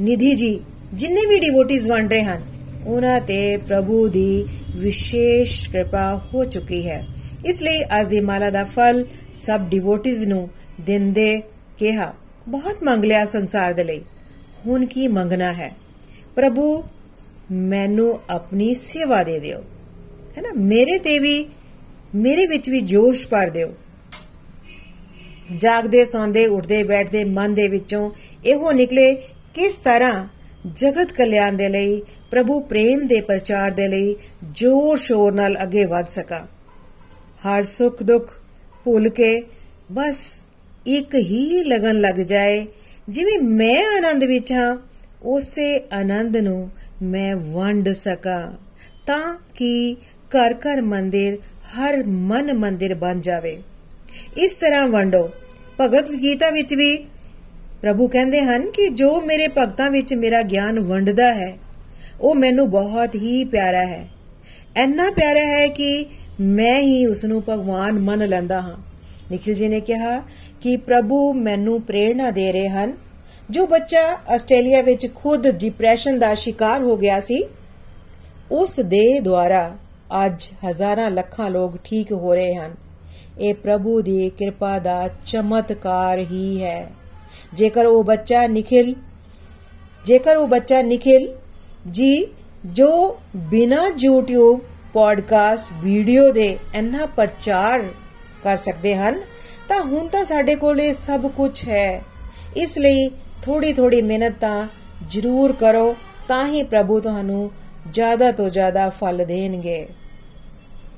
ਨਿਧੀ ਜੀ ਜਿੰਨੇ ਵੀ ਡਿਵੋਟੀਜ਼ ਵੰਡ ਰਹੇ ਹਨ ਉਹਨਾਂ ਤੇ ਪ੍ਰਭੂ ਦੀ ਵਿਸ਼ੇਸ਼ ਕਿਰਪਾ ਹੋ ਚੁੱਕੀ ਹੈ ਇਸ ਲਈ ਅੱਜ ਦੀ ਮਾਲਾ ਦਾ ਫਲ ਸਭ ਡਿਵੋਟੀਜ਼ ਨੂੰ ਦਿੰਦੇ ਕਿਹਾ ਬਹੁਤ ਮੰਗ ਲਿਆ ਸੰਸਾਰ ਦੇ ਲਈ ਹੁਣ ਕੀ ਮੰਗਣਾ ਹੈ ਪ੍ਰਭੂ ਮੈਨੂੰ ਆਪਣੀ ਸੇਵਾ ਦੇ ਦਿਓ ਹੈ ਨਾ ਮੇਰੇ ਤੇ ਵੀ ਮੇਰੇ ਵਿੱਚ ਵੀ ਜੋਸ਼ ਭਰ ਦਿਓ। ਜਾਗਦੇ, ਸੌਂਦੇ, ਉੱਠਦੇ, ਬੈਠਦੇ ਮਨ ਦੇ ਵਿੱਚੋਂ ਇਹੋ ਨਿਕਲੇ ਕਿਸ ਤਰ੍ਹਾਂ ਜਗਤ ਕਲਿਆਣ ਦੇ ਲਈ, ਪ੍ਰਭੂ ਪ੍ਰੇਮ ਦੇ ਪ੍ਰਚਾਰ ਦੇ ਲਈ ਜੋਰ ਸ਼ੋਰ ਨਾਲ ਅੱਗੇ ਵਧ ਸਕਾਂ। ਹਰ ਸੁੱਖ ਦੁੱਖ ਭੁੱਲ ਕੇ ਬਸ ਇੱਕ ਹੀ ਲਗਨ ਲੱਗ ਜਾਏ। ਜਿਵੇਂ ਮੈਂ ਆਨੰਦ ਵਿੱਚ ਹਾਂ, ਉਸੇ ਆਨੰਦ ਨੂੰ ਮੈਂ ਵੰਡ ਸਕਾਂ। ਤਾਂ ਕਿ ਘਰ ਘਰ ਮੰਦਿਰ ਹਰ ਮਨ ਮੰਦਿਰ ਬਣ ਜਾਵੇ। ਇਸ ਤਰ੍ਹਾਂ ਵੰਡੋ। ਭਗਤ ਗੀਤਾ ਵਿੱਚ ਵੀ ਪ੍ਰਭੂ ਕਹਿੰਦੇ ਹਨ ਕਿ ਜੋ ਮੇਰੇ ਭਗਤਾਂ ਵਿੱਚ ਮੇਰਾ ਗਿਆਨ ਵੰਡਦਾ ਹੈ, ਉਹ ਮੈਨੂੰ ਬਹੁਤ ਹੀ ਪਿਆਰਾ ਹੈ। ਐਨਾ ਪਿਆਰਾ ਹੈ ਕਿ ਮੈਂ ਹੀ ਉਸ ਨੂੰ ਭਗਵਾਨ ਮੰਨ ਲੈਂਦਾ ਹਾਂ। ਨikhil ji ਨੇ ਕਿਹਾ ਕਿ ਪ੍ਰਭੂ ਮੈਨੂੰ ਪ੍ਰੇਰਣਾ ਦੇ ਰਹੇ ਹਨ। ਜੋ ਬੱਚਾ ਆਸਟ੍ਰੇਲੀਆ ਵਿੱਚ ਖੁਦ ਡਿਪਰੈਸ਼ਨ ਦਾ ਸ਼ਿਕਾਰ ਹੋ ਗਿਆ ਸੀ, ਉਸ ਦੇ ਦੁਆਰਾ ਅੱਜ ਹਜ਼ਾਰਾਂ ਲੱਖਾਂ ਲੋਕ ਠੀਕ ਹੋ ਰਹੇ ਹਨ। ਇਹ ਪ੍ਰਭੂ ਦੀ ਕਿਰਪਾ ਦਾ ਚਮਤਕਾਰ ਹੀ ਹੈ। ਜੇਕਰ ਉਹ ਬੱਚਾ ਨikhil, ਜੇਕਰ ਉਹ ਬੱਚਾ ਨikhil ਜੀ, ਜੋ ਬਿਨਾ YouTube ਪੋਡਕਾਸਟ ਵੀਡੀਓ ਦੇ ਇੰਨਾ ਪ੍ਰਚਾਰ ਕਰ ਸਕਦੇ ਹਨ, ਤਾਂ ਹੁਣ ਤਾਂ ਸਾਡੇ ਕੋਲ ਇਹ ਸਭ ਕੁਝ ਹੈ। ਇਸ ਲਈ ਥੋੜੀ ਥੋੜੀ ਮਿਹਨਤ ਤਾਂ ਜ਼ਰੂਰ ਕਰੋ, ਤਾਂ ਹੀ ਪ੍ਰਭੂ ਤੁਹਾਨੂੰ ਜ਼ਿਆਦਾ ਤੋਂ ਜ਼ਿਆਦਾ ਫਲ ਦੇਣਗੇ।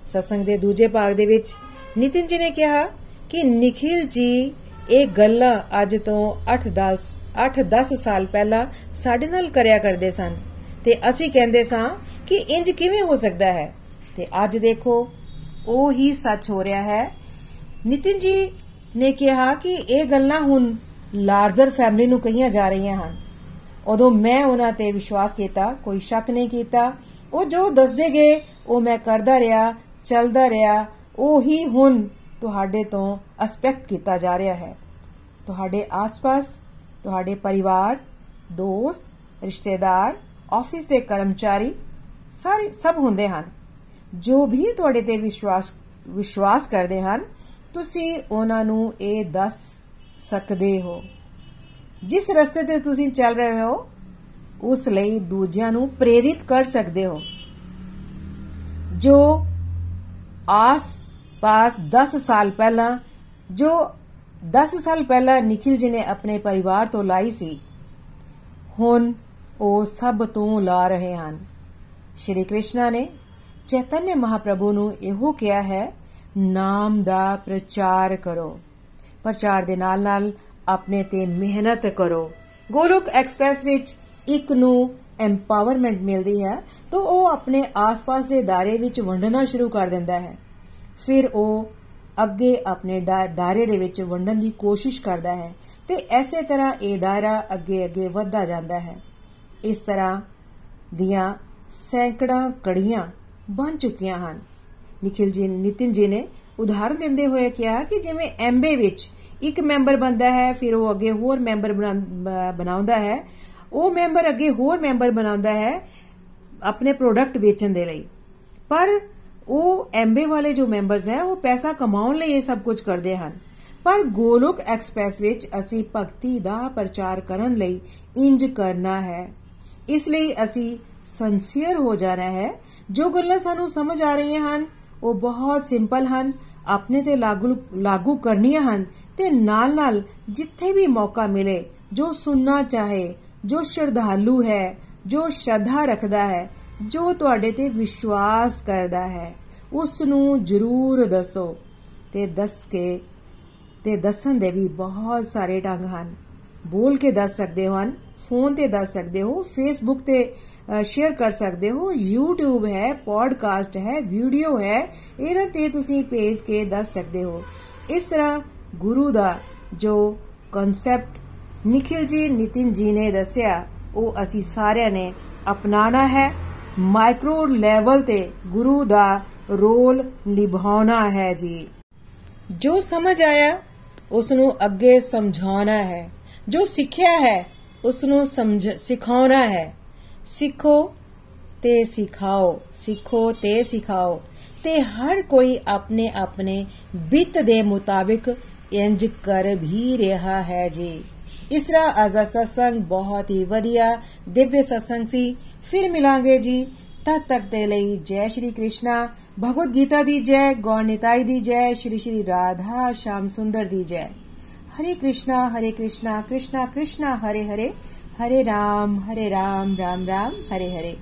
ਸਤਸੰਗ ਦੇ ਦੂਜੇ ਭਾਗ ਦੇ ਵਿੱਚ ਨਿਤਿਨ ਜੀ ਨੇ ਕਿਹਾ ਕਿ ਨikhil ਜੀ, ਇਹ ਗੱਲਾਂ ਅੱਜ ਤੋਂ 8-10 8-10 ਸਾਲ ਪਹਿਲਾਂ ਸਾਡੇ ਨਾਲ ਕਰਿਆ ਕਰਦੇ ਸਨ ਤੇ ਅਸੀਂ ਕਹਿੰਦੇ ਸਾਂ ਕਿ ਇੰਜ ਕਿਵੇਂ ਹੋ ਸਕਦਾ ਹੈ? ਤੇ ਅੱਜ ਦੇਖੋ, ਉਹ ਹੀ ਸੱਚ ਹੋ ਰਿਹਾ ਹੈ। ਨਿਤਿਨ ਜੀ ਨੇ ਕਿਹਾ ਕਿ ਇਹ ਗੱਲਾਂ ਹੁਣ ਲਾਰਜਰ ਫੈਮਿਲੀ ਨੂੰ ਕਹੀਆਂ ਜਾ ਰਹੀਆਂ ਹਨ। ਉਦੋਂ ਮੈਂ ਉਹਨਾਂ ਤੇ ਵਿਸ਼ਵਾਸ ਕੀਤਾ, ਕੋਈ ਸ਼ੱਕ ਨਹੀਂ ਕੀਤਾ। ਉਹ ਜੋ ਦੱਸਦੇ ਗਏ, ਉਹ ਮੈਂ ਕਰਦਾ ਰਿਹਾ, ਚੱਲਦਾ ਰਿਹਾ। ਉਹ ਹੀ ਹੁਣ ਤੁਹਾਡੇ ਤੋਂ ਐਸਪੈਕਟ ਕੀਤਾ ਜਾ ਰਿਹਾ ਹੈ। ਤੁਹਾਡੇ ਆਸ-ਪਾਸ, ਤੁਹਾਡੇ ਪਰਿਵਾਰ, ਦੋਸਤ, ਰਿਸ਼ਤੇਦਾਰ ਆਫਿਸ ਦੇ ਕਰਮਚਾਰੀ, ਸਾਰੇ ਸਭ ਹੁੰਦੇ ਹਨ। ਜੋ ਵੀ ਤੁਹਾਡੇ ਤੇ ਵਿਸ਼ਵਾਸ ਵਿਸ਼ਵਾਸ ਕਰਦੇ ਹਨ, ਤੁਸੀਂ ਉਹਨਾਂ ਨੂੰ ਇਹ ਦੱਸ ਸਕਦੇ ਹੋ। ਜਿਸ ਰਸਤੇ ਤੇ ਤੁਸੀਂ ਚੱਲ ਰਹੇ ਹੋ, ਉਸ ਲਈ ਦੂਜਿਆਂ ਨੂੰ ਪ੍ਰੇਰਿਤ ਕਰ ਸਕਦੇ ਹੋ। ਜੋ ਆਸ-ਪਾਸ 10 ਸਾਲ ਪਹਿਲਾਂ, ਜੋ 10 ਸਾਲ ਪਹਿਲਾਂ ਨikhil ਜੀ ਨੇ ਆਪਣੇ ਪਰਿਵਾਰ ਤੋਂ ਲਾਈ ਸੀ, ਹੁਣ ਉਹ ਸਭ ਤੋਂ ਲਾ ਰਹੇ ਹਨ। ਸ਼੍ਰੀ ਕ੍ਰਿਸ਼ਨ ਨੇ ਚੈਤਨਯ ਮਹਾਪ੍ਰਭੂ ਨੂੰ ਇਹੋ ਕਿਹਾ ਹੈ, ਨਾਮ ਦਾ ਪ੍ਰਚਾਰ ਕਰੋ। ਪ੍ਰਚਾਰ ਦੇ ਨਾਲ ਨਾਲ ਆਪਣੇ ਤੇ ਮਿਹਨਤ ਕਰੋ। ਗੋਲੋਕ ਐਕਸਪ੍ਰੈਸ ਵਿੱਚ ਇੱਕ ਨੂੰ ਐਮਪਾਵਰਮੈਂਟ ਮਿਲਦੀ ਹੈ, ਤਾਂ ਉਹ ਆਪਣੇ ਆਸ-ਪਾਸ ਦੇ ਦਾਇਰੇ ਵਿੱਚ ਵੰਡਣਾ ਸ਼ੁਰੂ ਕਰ ਦਿੰਦਾ ਹੈ। ਫਿਰ ਉਹ ਅੱਗੇ ਆਪਣੇ ਦਾਇਰੇ ਦੇ ਵਿੱਚ ਵੰਡਣ ਦੀ ਕੋਸ਼ਿਸ਼ ਕਰਦਾ ਹੈ ਤੇ ਐਸੇ ਤਰ੍ਹਾਂ ਇਹ ਦਾਇਰਾ ਅੱਗੇ ਅੱਗੇ ਵੱਧਦਾ ਜਾਂਦਾ ਹੈ। ਇਸ ਤਰ੍ਹਾਂ ਦੀਆਂ ਸੈਂਕੜਾਂ ਕੜੀਆਂ ਬਣ ਚੁੱਕੀਆਂ ਹਨ। ਨikhil ਜੀ, ਨਿਤਿਨ ਜੀ ਨੇ ਉਦਾਹਰਨ ਦਿੰਦੇ ਹੋਏ ਕਿਹਾ ਕਿ ਜਿਵੇਂ ਐਮਬੇ ਵਿੱਚ ਇੱਕ ਮੈਂਬਰ ਬੰਦਾ ਹੈ, ਫਿਰ ਉਹ ਅੱਗੇ ਹੋਰ ਮੈਂਬਰ ਬਣਾਉਂਦਾ ਹੈ। ਉਹ ਮੈਂਬਰ ਅੱਗੇ ਹੋਰ ਮੈਂਬਰ ਬਣਾਉਂਦਾ ਹੈ ਆਪਣੇ ਪ੍ਰੋਡਕਟ ਵੇਚਣ ਦੇ ਲਈ। ਪਰ ਉਹ ਐਮਬੇ ਵਾਲੇ ਜੋ ਮੈਂਬਰਸ ਹੈ, ਉਹ ਪੈਸਾ ਕਮਾਉਣ ਲਈ ਇਹ ਸਭ ਕੁਝ ਕਰਦੇ ਹਨ। ਪਰ ਗੋਲੋਕ ਐਕਸਪ੍ਰੈਸ ਵਿੱਚ ਅਸੀਂ ਭਗਤੀ ਦਾ ਪ੍ਰਚਾਰ ਕਰਨ ਲਈ ਇੰਜ ਕਰਨਾ ਹੈ। ਇਸ ਲਈ ਅਸੀਂ ਸੰਸੀਅਰ ਹੋ ਜਾਣਾ ਹੈ। ਜੋ ਗੱਲਾਂ ਸਾਨੂੰ ਸਮਝ ਆ ਰਹੀਆਂ ਹਨ, ਉਹ ਬਹੁਤ ਸਿੰਪਲ ਹਨ। ਆਪਣੇ ਤੇ ਲਾਗੂ ਲਾਗੂ ਕਰਨੀਆਂ ਹਨ। ਤੇ ਨਾਲ ਨਾਲ ਜਿੱਥੇ ਵੀ ਮੌਕਾ ਮਿਲੇ, ਜੋ ਸੁਣਨਾ ਚਾਹੇ, ਜੋ ਸ਼ਰਧਾਲੂ ਹੈ, ਜੋ ਸ਼ਰਧਾ ਰੱਖਦਾ ਹੈ, ਜੋ ਤੁਹਾਡੇ ਤੇ ਵਿਸ਼ਵਾਸ ਕਰਦਾ ਹੈ ਉਸ ਨੂੰ ਜ਼ਰੂਰ ਦੱਸੋ। ਤੇ ਦੱਸ ਕੇ, ਤੇ ਦੱਸਣ ਦੇ ਵੀ ਬਹੁਤ ਸਾਰੇ ਢੰਗ ਹਨ। ਬੋਲ ਕੇ ਦੱਸ ਸਕਦੇ ਹੋ ਹਨ, ਫੋਨ ਤੇ ਦੱਸ ਸਕਦੇ ਹੋ ਫੇਸਬੁੱਕ ਤੇ ਸ਼ੇਅਰ ਕਰ ਸਕਦੇ ਹੋ, YouTube ਹੈ ਪੋਡਕਾਸਟ ਹੈ ਵੀਡੀਓ ਹੈ, ਇਹਨਾਂ ਤੇ ਤੁਸੀਂ ਪੇਜ ਕੇ ਦੱਸ ਸਕਦੇ ਹੋ। ਇਸ ਤਰ੍ਹਾਂ ਗੁਰੂ ਦਾ ਜੋ ਕਨਸੈਪਟ ਨikhil ਜੀ ਨਿਤਿਨ ਜੀ ਨੇ ਦੱਸਿਆ, ਉਹ ਅਸੀਂ ਸਾਰਿਆਂ ਨੇ ਅਪਣਾਣਾ ਹੈ। ਮਾਈਕਰੋ ਲੈਵਲ ਤੇ ਗੁਰੂ ਦਾ ਰੋਲ ਨਿਭਾਉਣਾ ਹੈ ਜੀ। ਜੋ ਸਮਝ ਆਇਆ ਉਸ ਨੂੰ ਅੱਗੇ ਸਮਝਾਉਣਾ ਹੈ। ਜੋ ਸਿੱਖਿਆ ਹੈ ਉਸ ਨੂੰ ਸਮਝ ਸਿਖਾਉਣਾ ਹੈ। ਸਿੱਖੋ ਤੇ ਸਿਖਾਓ, ਸਿੱਖੋ ਤੇ ਸਿਖਾਓ ਤੇ ਹਰ ਕੋਈ ਆਪਣੇ ਆਪਣੇ ਬਿੱਤ ਦੇ ਮੁਤਾਬਿਕ ਇੰਜ ਕਰ ਵੀ ਰਿਹਾ ਹੈ ਜੀ ਇਸ ਤਰ੍ਹਾਂ ਅੱਜ ਦਾ ਸਤਸੰਗ ਬਹੁਤ ਹੀ ਵਧੀਆ ਦਿਵਯ ਸਤਸੰਗ ਸੀ ਫਿਰ ਮਿਲਾਂਗੇ ਜੀ ਤਦ ਤੱਕ ਦੇ ਲਈ ਜੈ ਸ਼੍ਰੀ ਕ੍ਰਿਸ਼ਨਾ ਭਗਵਦ ਗੀਤਾ ਦੀ ਜੈ ਗੌਰ ਨਿਤਾਈ ਦੀ ਜੈ ਸ਼੍ਰੀ ਸ਼੍ਰੀ ਰਾਧਾ ਸ਼ਾਮ ਸੁੰਦਰ ਦੀ ਜੈ हरे कृष्णा हरे कृष्णा कृष्णा कृष्णा हरे हरे हरे राम हरे राम राम राम हरे हरे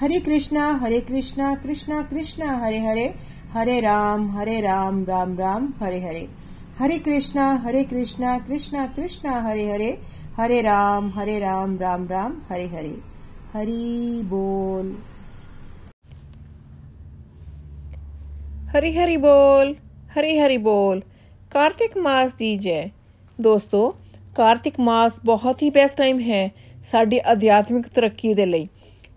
हरे कृष्णा हरे कृष्णा कृष्णा कृष्णा हरे हरे हरे राम हरे राम राम राम हरे हरे हरे कृष्णा हरे कृष्णा कृष्णा कृष्णा हरे हरे हरे राम हरे राम राम राम हरे हरे हरि बोल हरी हरी बोल हरी हरी बोल कार्तिक मास ਦੀ ਜੈ ਦੋਸਤੋ ਕਾਰਤਿਕ ਮਾਸ ਬਹੁਤ ਹੀ ਬੈਸਟ ਟਾਈਮ ਹੈ ਸਾਡੀ ਅਧਿਆਤਮਿਕ ਤਰੱਕੀ ਦੇ ਲਈ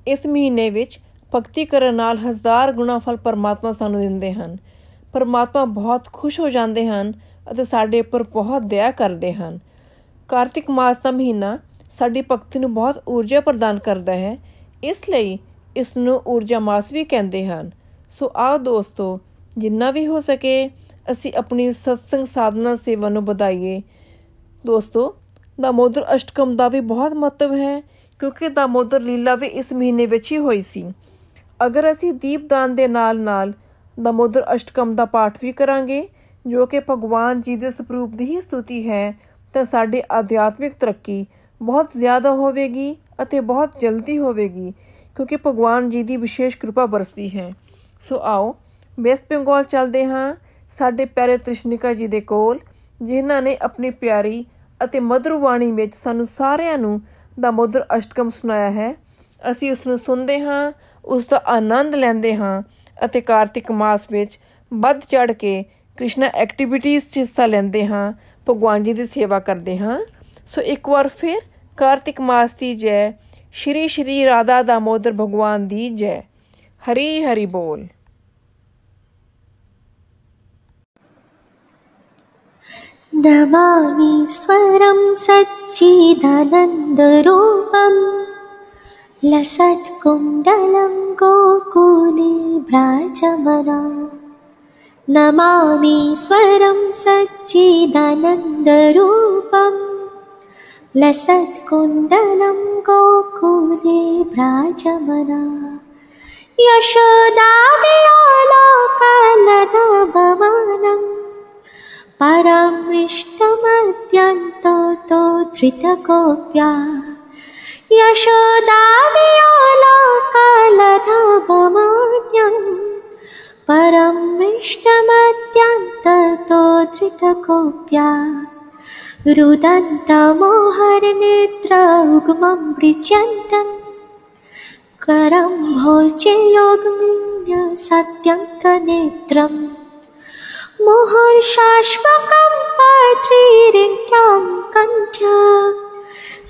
ਇਸ ਮਹੀਨੇ ਵਿੱਚ ਭਗਤੀ ਕਰਨ ਨਾਲ ਹਜ਼ਾਰ ਗੁਣਾ ਫਲ ਪਰਮਾਤਮਾ ਸਾਨੂੰ ਦਿੰਦੇ ਹਨ ਪਰਮਾਤਮਾ ਬਹੁਤ ਖੁਸ਼ ਹੋ ਜਾਂਦੇ ਹਨ ਅਤੇ ਸਾਡੇ ਉੱਪਰ ਬਹੁਤ ਦਇਆ ਕਰਦੇ ਹਨ। ਕਾਰਤਿਕ ਮਾਸ ਦਾ ਮਹੀਨਾ ਸਾਡੀ ਭਗਤੀ ਨੂੰ ਬਹੁਤ ਊਰਜਾ ਪ੍ਰਦਾਨ ਕਰਦਾ ਹੈ। ਇਸ ਲਈ ਇਸ ਨੂੰ ਊਰਜਾ ਮਾਸ ਵੀ ਕਹਿੰਦੇ ਹਨ। ਸੋ ਆਓ ਦੋਸਤੋ, ਜਿੰਨਾ ਵੀ ਹੋ ਸਕੇ, ਅਸੀਂ ਆਪਣੀ ਸਤਸੰਗ ਸਾਧਨਾ ਸੇਵਾ ਨੂੰ ਵਧਾਈਏ। ਦੋਸਤੋ, ਦਾਮੋਦਰ ਅਸ਼ਟਕਮ ਦਾ ਵੀ ਬਹੁਤ ਮਹੱਤਵ ਹੈ, ਕਿਉਂਕਿ ਦਾਮੋਦਰ ਲੀਲਾ ਵੀ ਇਸ ਮਹੀਨੇ ਵਿੱਚ ਹੀ ਹੋਈ ਸੀ। ਅਗਰ ਅਸੀਂ ਦੀਪਦਾਨ ਦੇ ਨਾਲ-ਨਾਲ ਦਾਮੋਦਰ ਅਸ਼ਟਕਮ ਦਾ ਪਾਠ ਵੀ ਕਰਾਂਗੇ ਜੋ ਕਿ ਭਗਵਾਨ ਜੀ ਦੇ ਸਰੂਪ ਦੀ ਹੀ ਸਤੁਤੀ ਹੈ, ਤਾਂ ਸਾਡੀ ਆਧਿਆਤਮਿਕ ਤਰੱਕੀ ਬਹੁਤ ਜ਼ਿਆਦਾ ਹੋਵੇਗੀ ਅਤੇ ਬਹੁਤ ਜਲਦੀ ਹੋਵੇਗੀ, ਕਿਉਂਕਿ ਭਗਵਾਨ ਜੀ ਦੀ ਵਿਸ਼ੇਸ਼ ਕਿਰਪਾ ਬਰਸਦੀ ਹੈ। ਸੋ ਆਓ ਵੈਸਟ ਬੰਗਾਲ ਚੱਲਦੇ ਹਾਂ। ਸਾਡੇ ਪਿਆਰੇ ਤ੍ਰਿਸ਼ਨਿਕਾ ਜੀ ਦੇ ਕੋਲ, ਜਿਨ੍ਹਾਂ ਨੇ ਆਪਣੀ ਪਿਆਰੀ ਅਤੇ ਮధుਰ ਬਾਣੀ ਵਿੱਚ ਸਾਨੂੰ ਸਾਰਿਆਂ ਨੂੰ ਦਾਮੋਦਰ ਅਸ਼ਟਕਮ ਸੁਣਾਇਆ ਹੈ। ਅਸੀਂ ਉਸ ਨੂੰ ਸੁਣਦੇ ਹਾਂ, ਉਸ ਦਾ ਆਨੰਦ ਲੈਂਦੇ ਹਾਂ ਅਤੇ ਕਾਰਤਿਕ ਮਾਸ ਵਿੱਚ ਵੱਧ ਚੜ ਕੇ ਕ੍ਰਿਸ਼ਨਾ ਐਕਟੀਵਿਟੀਜ਼ 'ਚ ਹਿੱਸਾ ਲੈਂਦੇ ਹਾਂ ਭਗਵਾਨ ਜੀ ਦੀ ਸੇਵਾ ਕਰਦੇ ਹਾਂ ਸੋ ਇੱਕ ਵਾਰ ਫਿਰ ਕਾਰਤਿਕ ਮਾਸ ਦੀ ਜੈ ਸ਼੍ਰੀ ਸ਼੍ਰੀ ਰਾਧਾ ਦਾਮੋਦਰ ਭਗਵਾਨ ਦੀ ਜੈ ਹਰੀ ਹਰੀ ਬੋਲ नमामीश्वरं सच्चिदानन्दरूपम् लसत्कुण्डलं गोकुले व्राजमना नमामि स्वरं सज्जिदनन्दरूपं लसत्कुन्दलं गोकुले व्राजमना यशोदामि अला कालदाभमानम् परं इष्टमत्यन्ततो धृतगोप्या। यशोदामि परं मिष्टमत्यन्ततो धृतकोऽप्या रुदन्तमोहरनेत्र उग्मं ऋच्यन्तम् करं सत्यङ्कनेत्रम् योग्मिन्यसत्यङ्कनेत्रम् मोहशाश्वकं पादृरित्याङ्कञ्च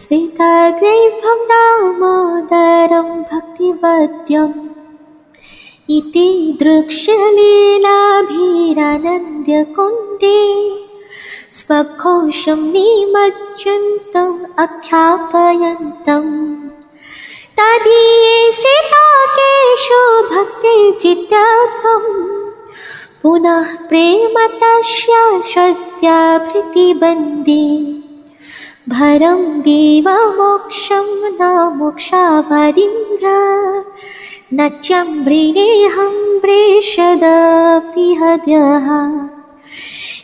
स्वितग्रैवं नामोदरं भक्तिवद्यम्। इति दृक्ष्यलीलाभिरानन्द्यकुन्दे स्वघोषं निमज्जन्तम् अख्यापयन्तम् तदीये केशो भक्ते चित्तत्वम् पुनः प्रेम तस्य श्रद्धा भृतिबन्दे भरं देवमोक्षं न मोक्षावरिङ्ग न चम्भृणेऽहं प्रेषदपि हद्यः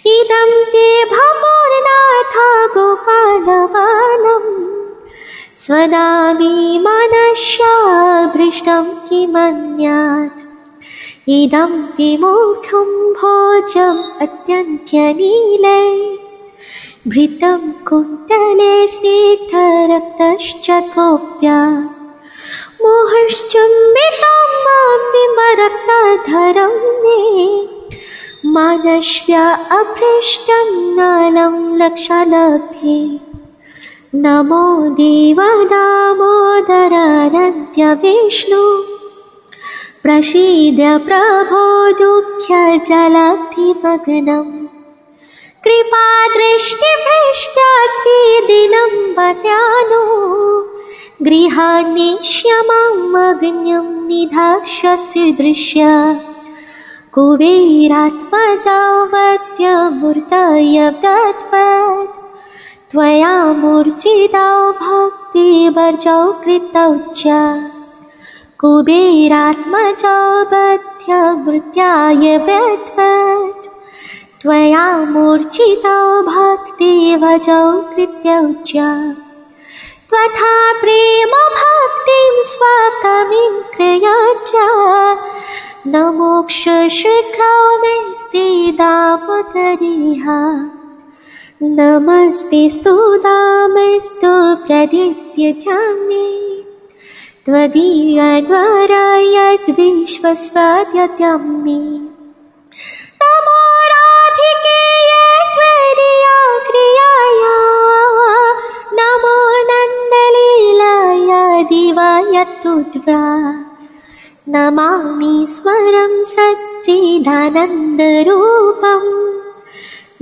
इदं ते भवोर्नाथ गोपालवानम् स्वदामि मनस्याभृष्टं किमन्यात्। इदं ते मोक्षं भोजम् अत्यन्त्यनीले। भृतं कुन्तले स्निग्धरक्तश्च कोप्या मुहुश्चुम्बितं बिम्बरक्तधरं मे मानस्य अभ्रष्टं नलं लक्षालभ्ये नमो देवदामोदरानद्य विष्णु। प्रसीद प्रभो दुःख्यजलभिमग्नम् कृपादृष्टिभ्रष्टातिदिनं वत्यानो गृहान्निश्यमग्न्यं निधाक्षस्य दृश्य कुबेरात्मजावत्यमूर्तय दत्वत् त्वया मूर्छितौ भक्तिवर्जौ कृतौ च। कुबेरात्मजौ बध्यमृत्याय व्यध्वत् त्वया मूर्छितौ भक्तिभजौ कृत्यौ च था प्रेमभक्तिं स्वकमिं क्रया च न मोक्षशिखौ मोक्षशीक्रामेस्ते दापुतरिह नमस्ते स्तु दामस्तु स्तु ध्याने त्वदीयद्वारा यद्विश्वस्वद्यतं मे नमो राधिक्येय त्वरि क्रियाया। नमो नन्दलीलायदिवयतु नमामि स्वरं सच्चिदनन्दरूपं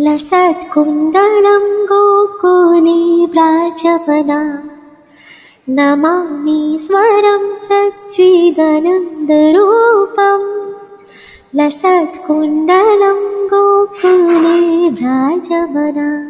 गोकुले गोकुलीव्राजमना नमामि स्वरं सच्चिदानन्दरूपं लसत्कुण्डलं गोकुले गोकुलीव्राजमना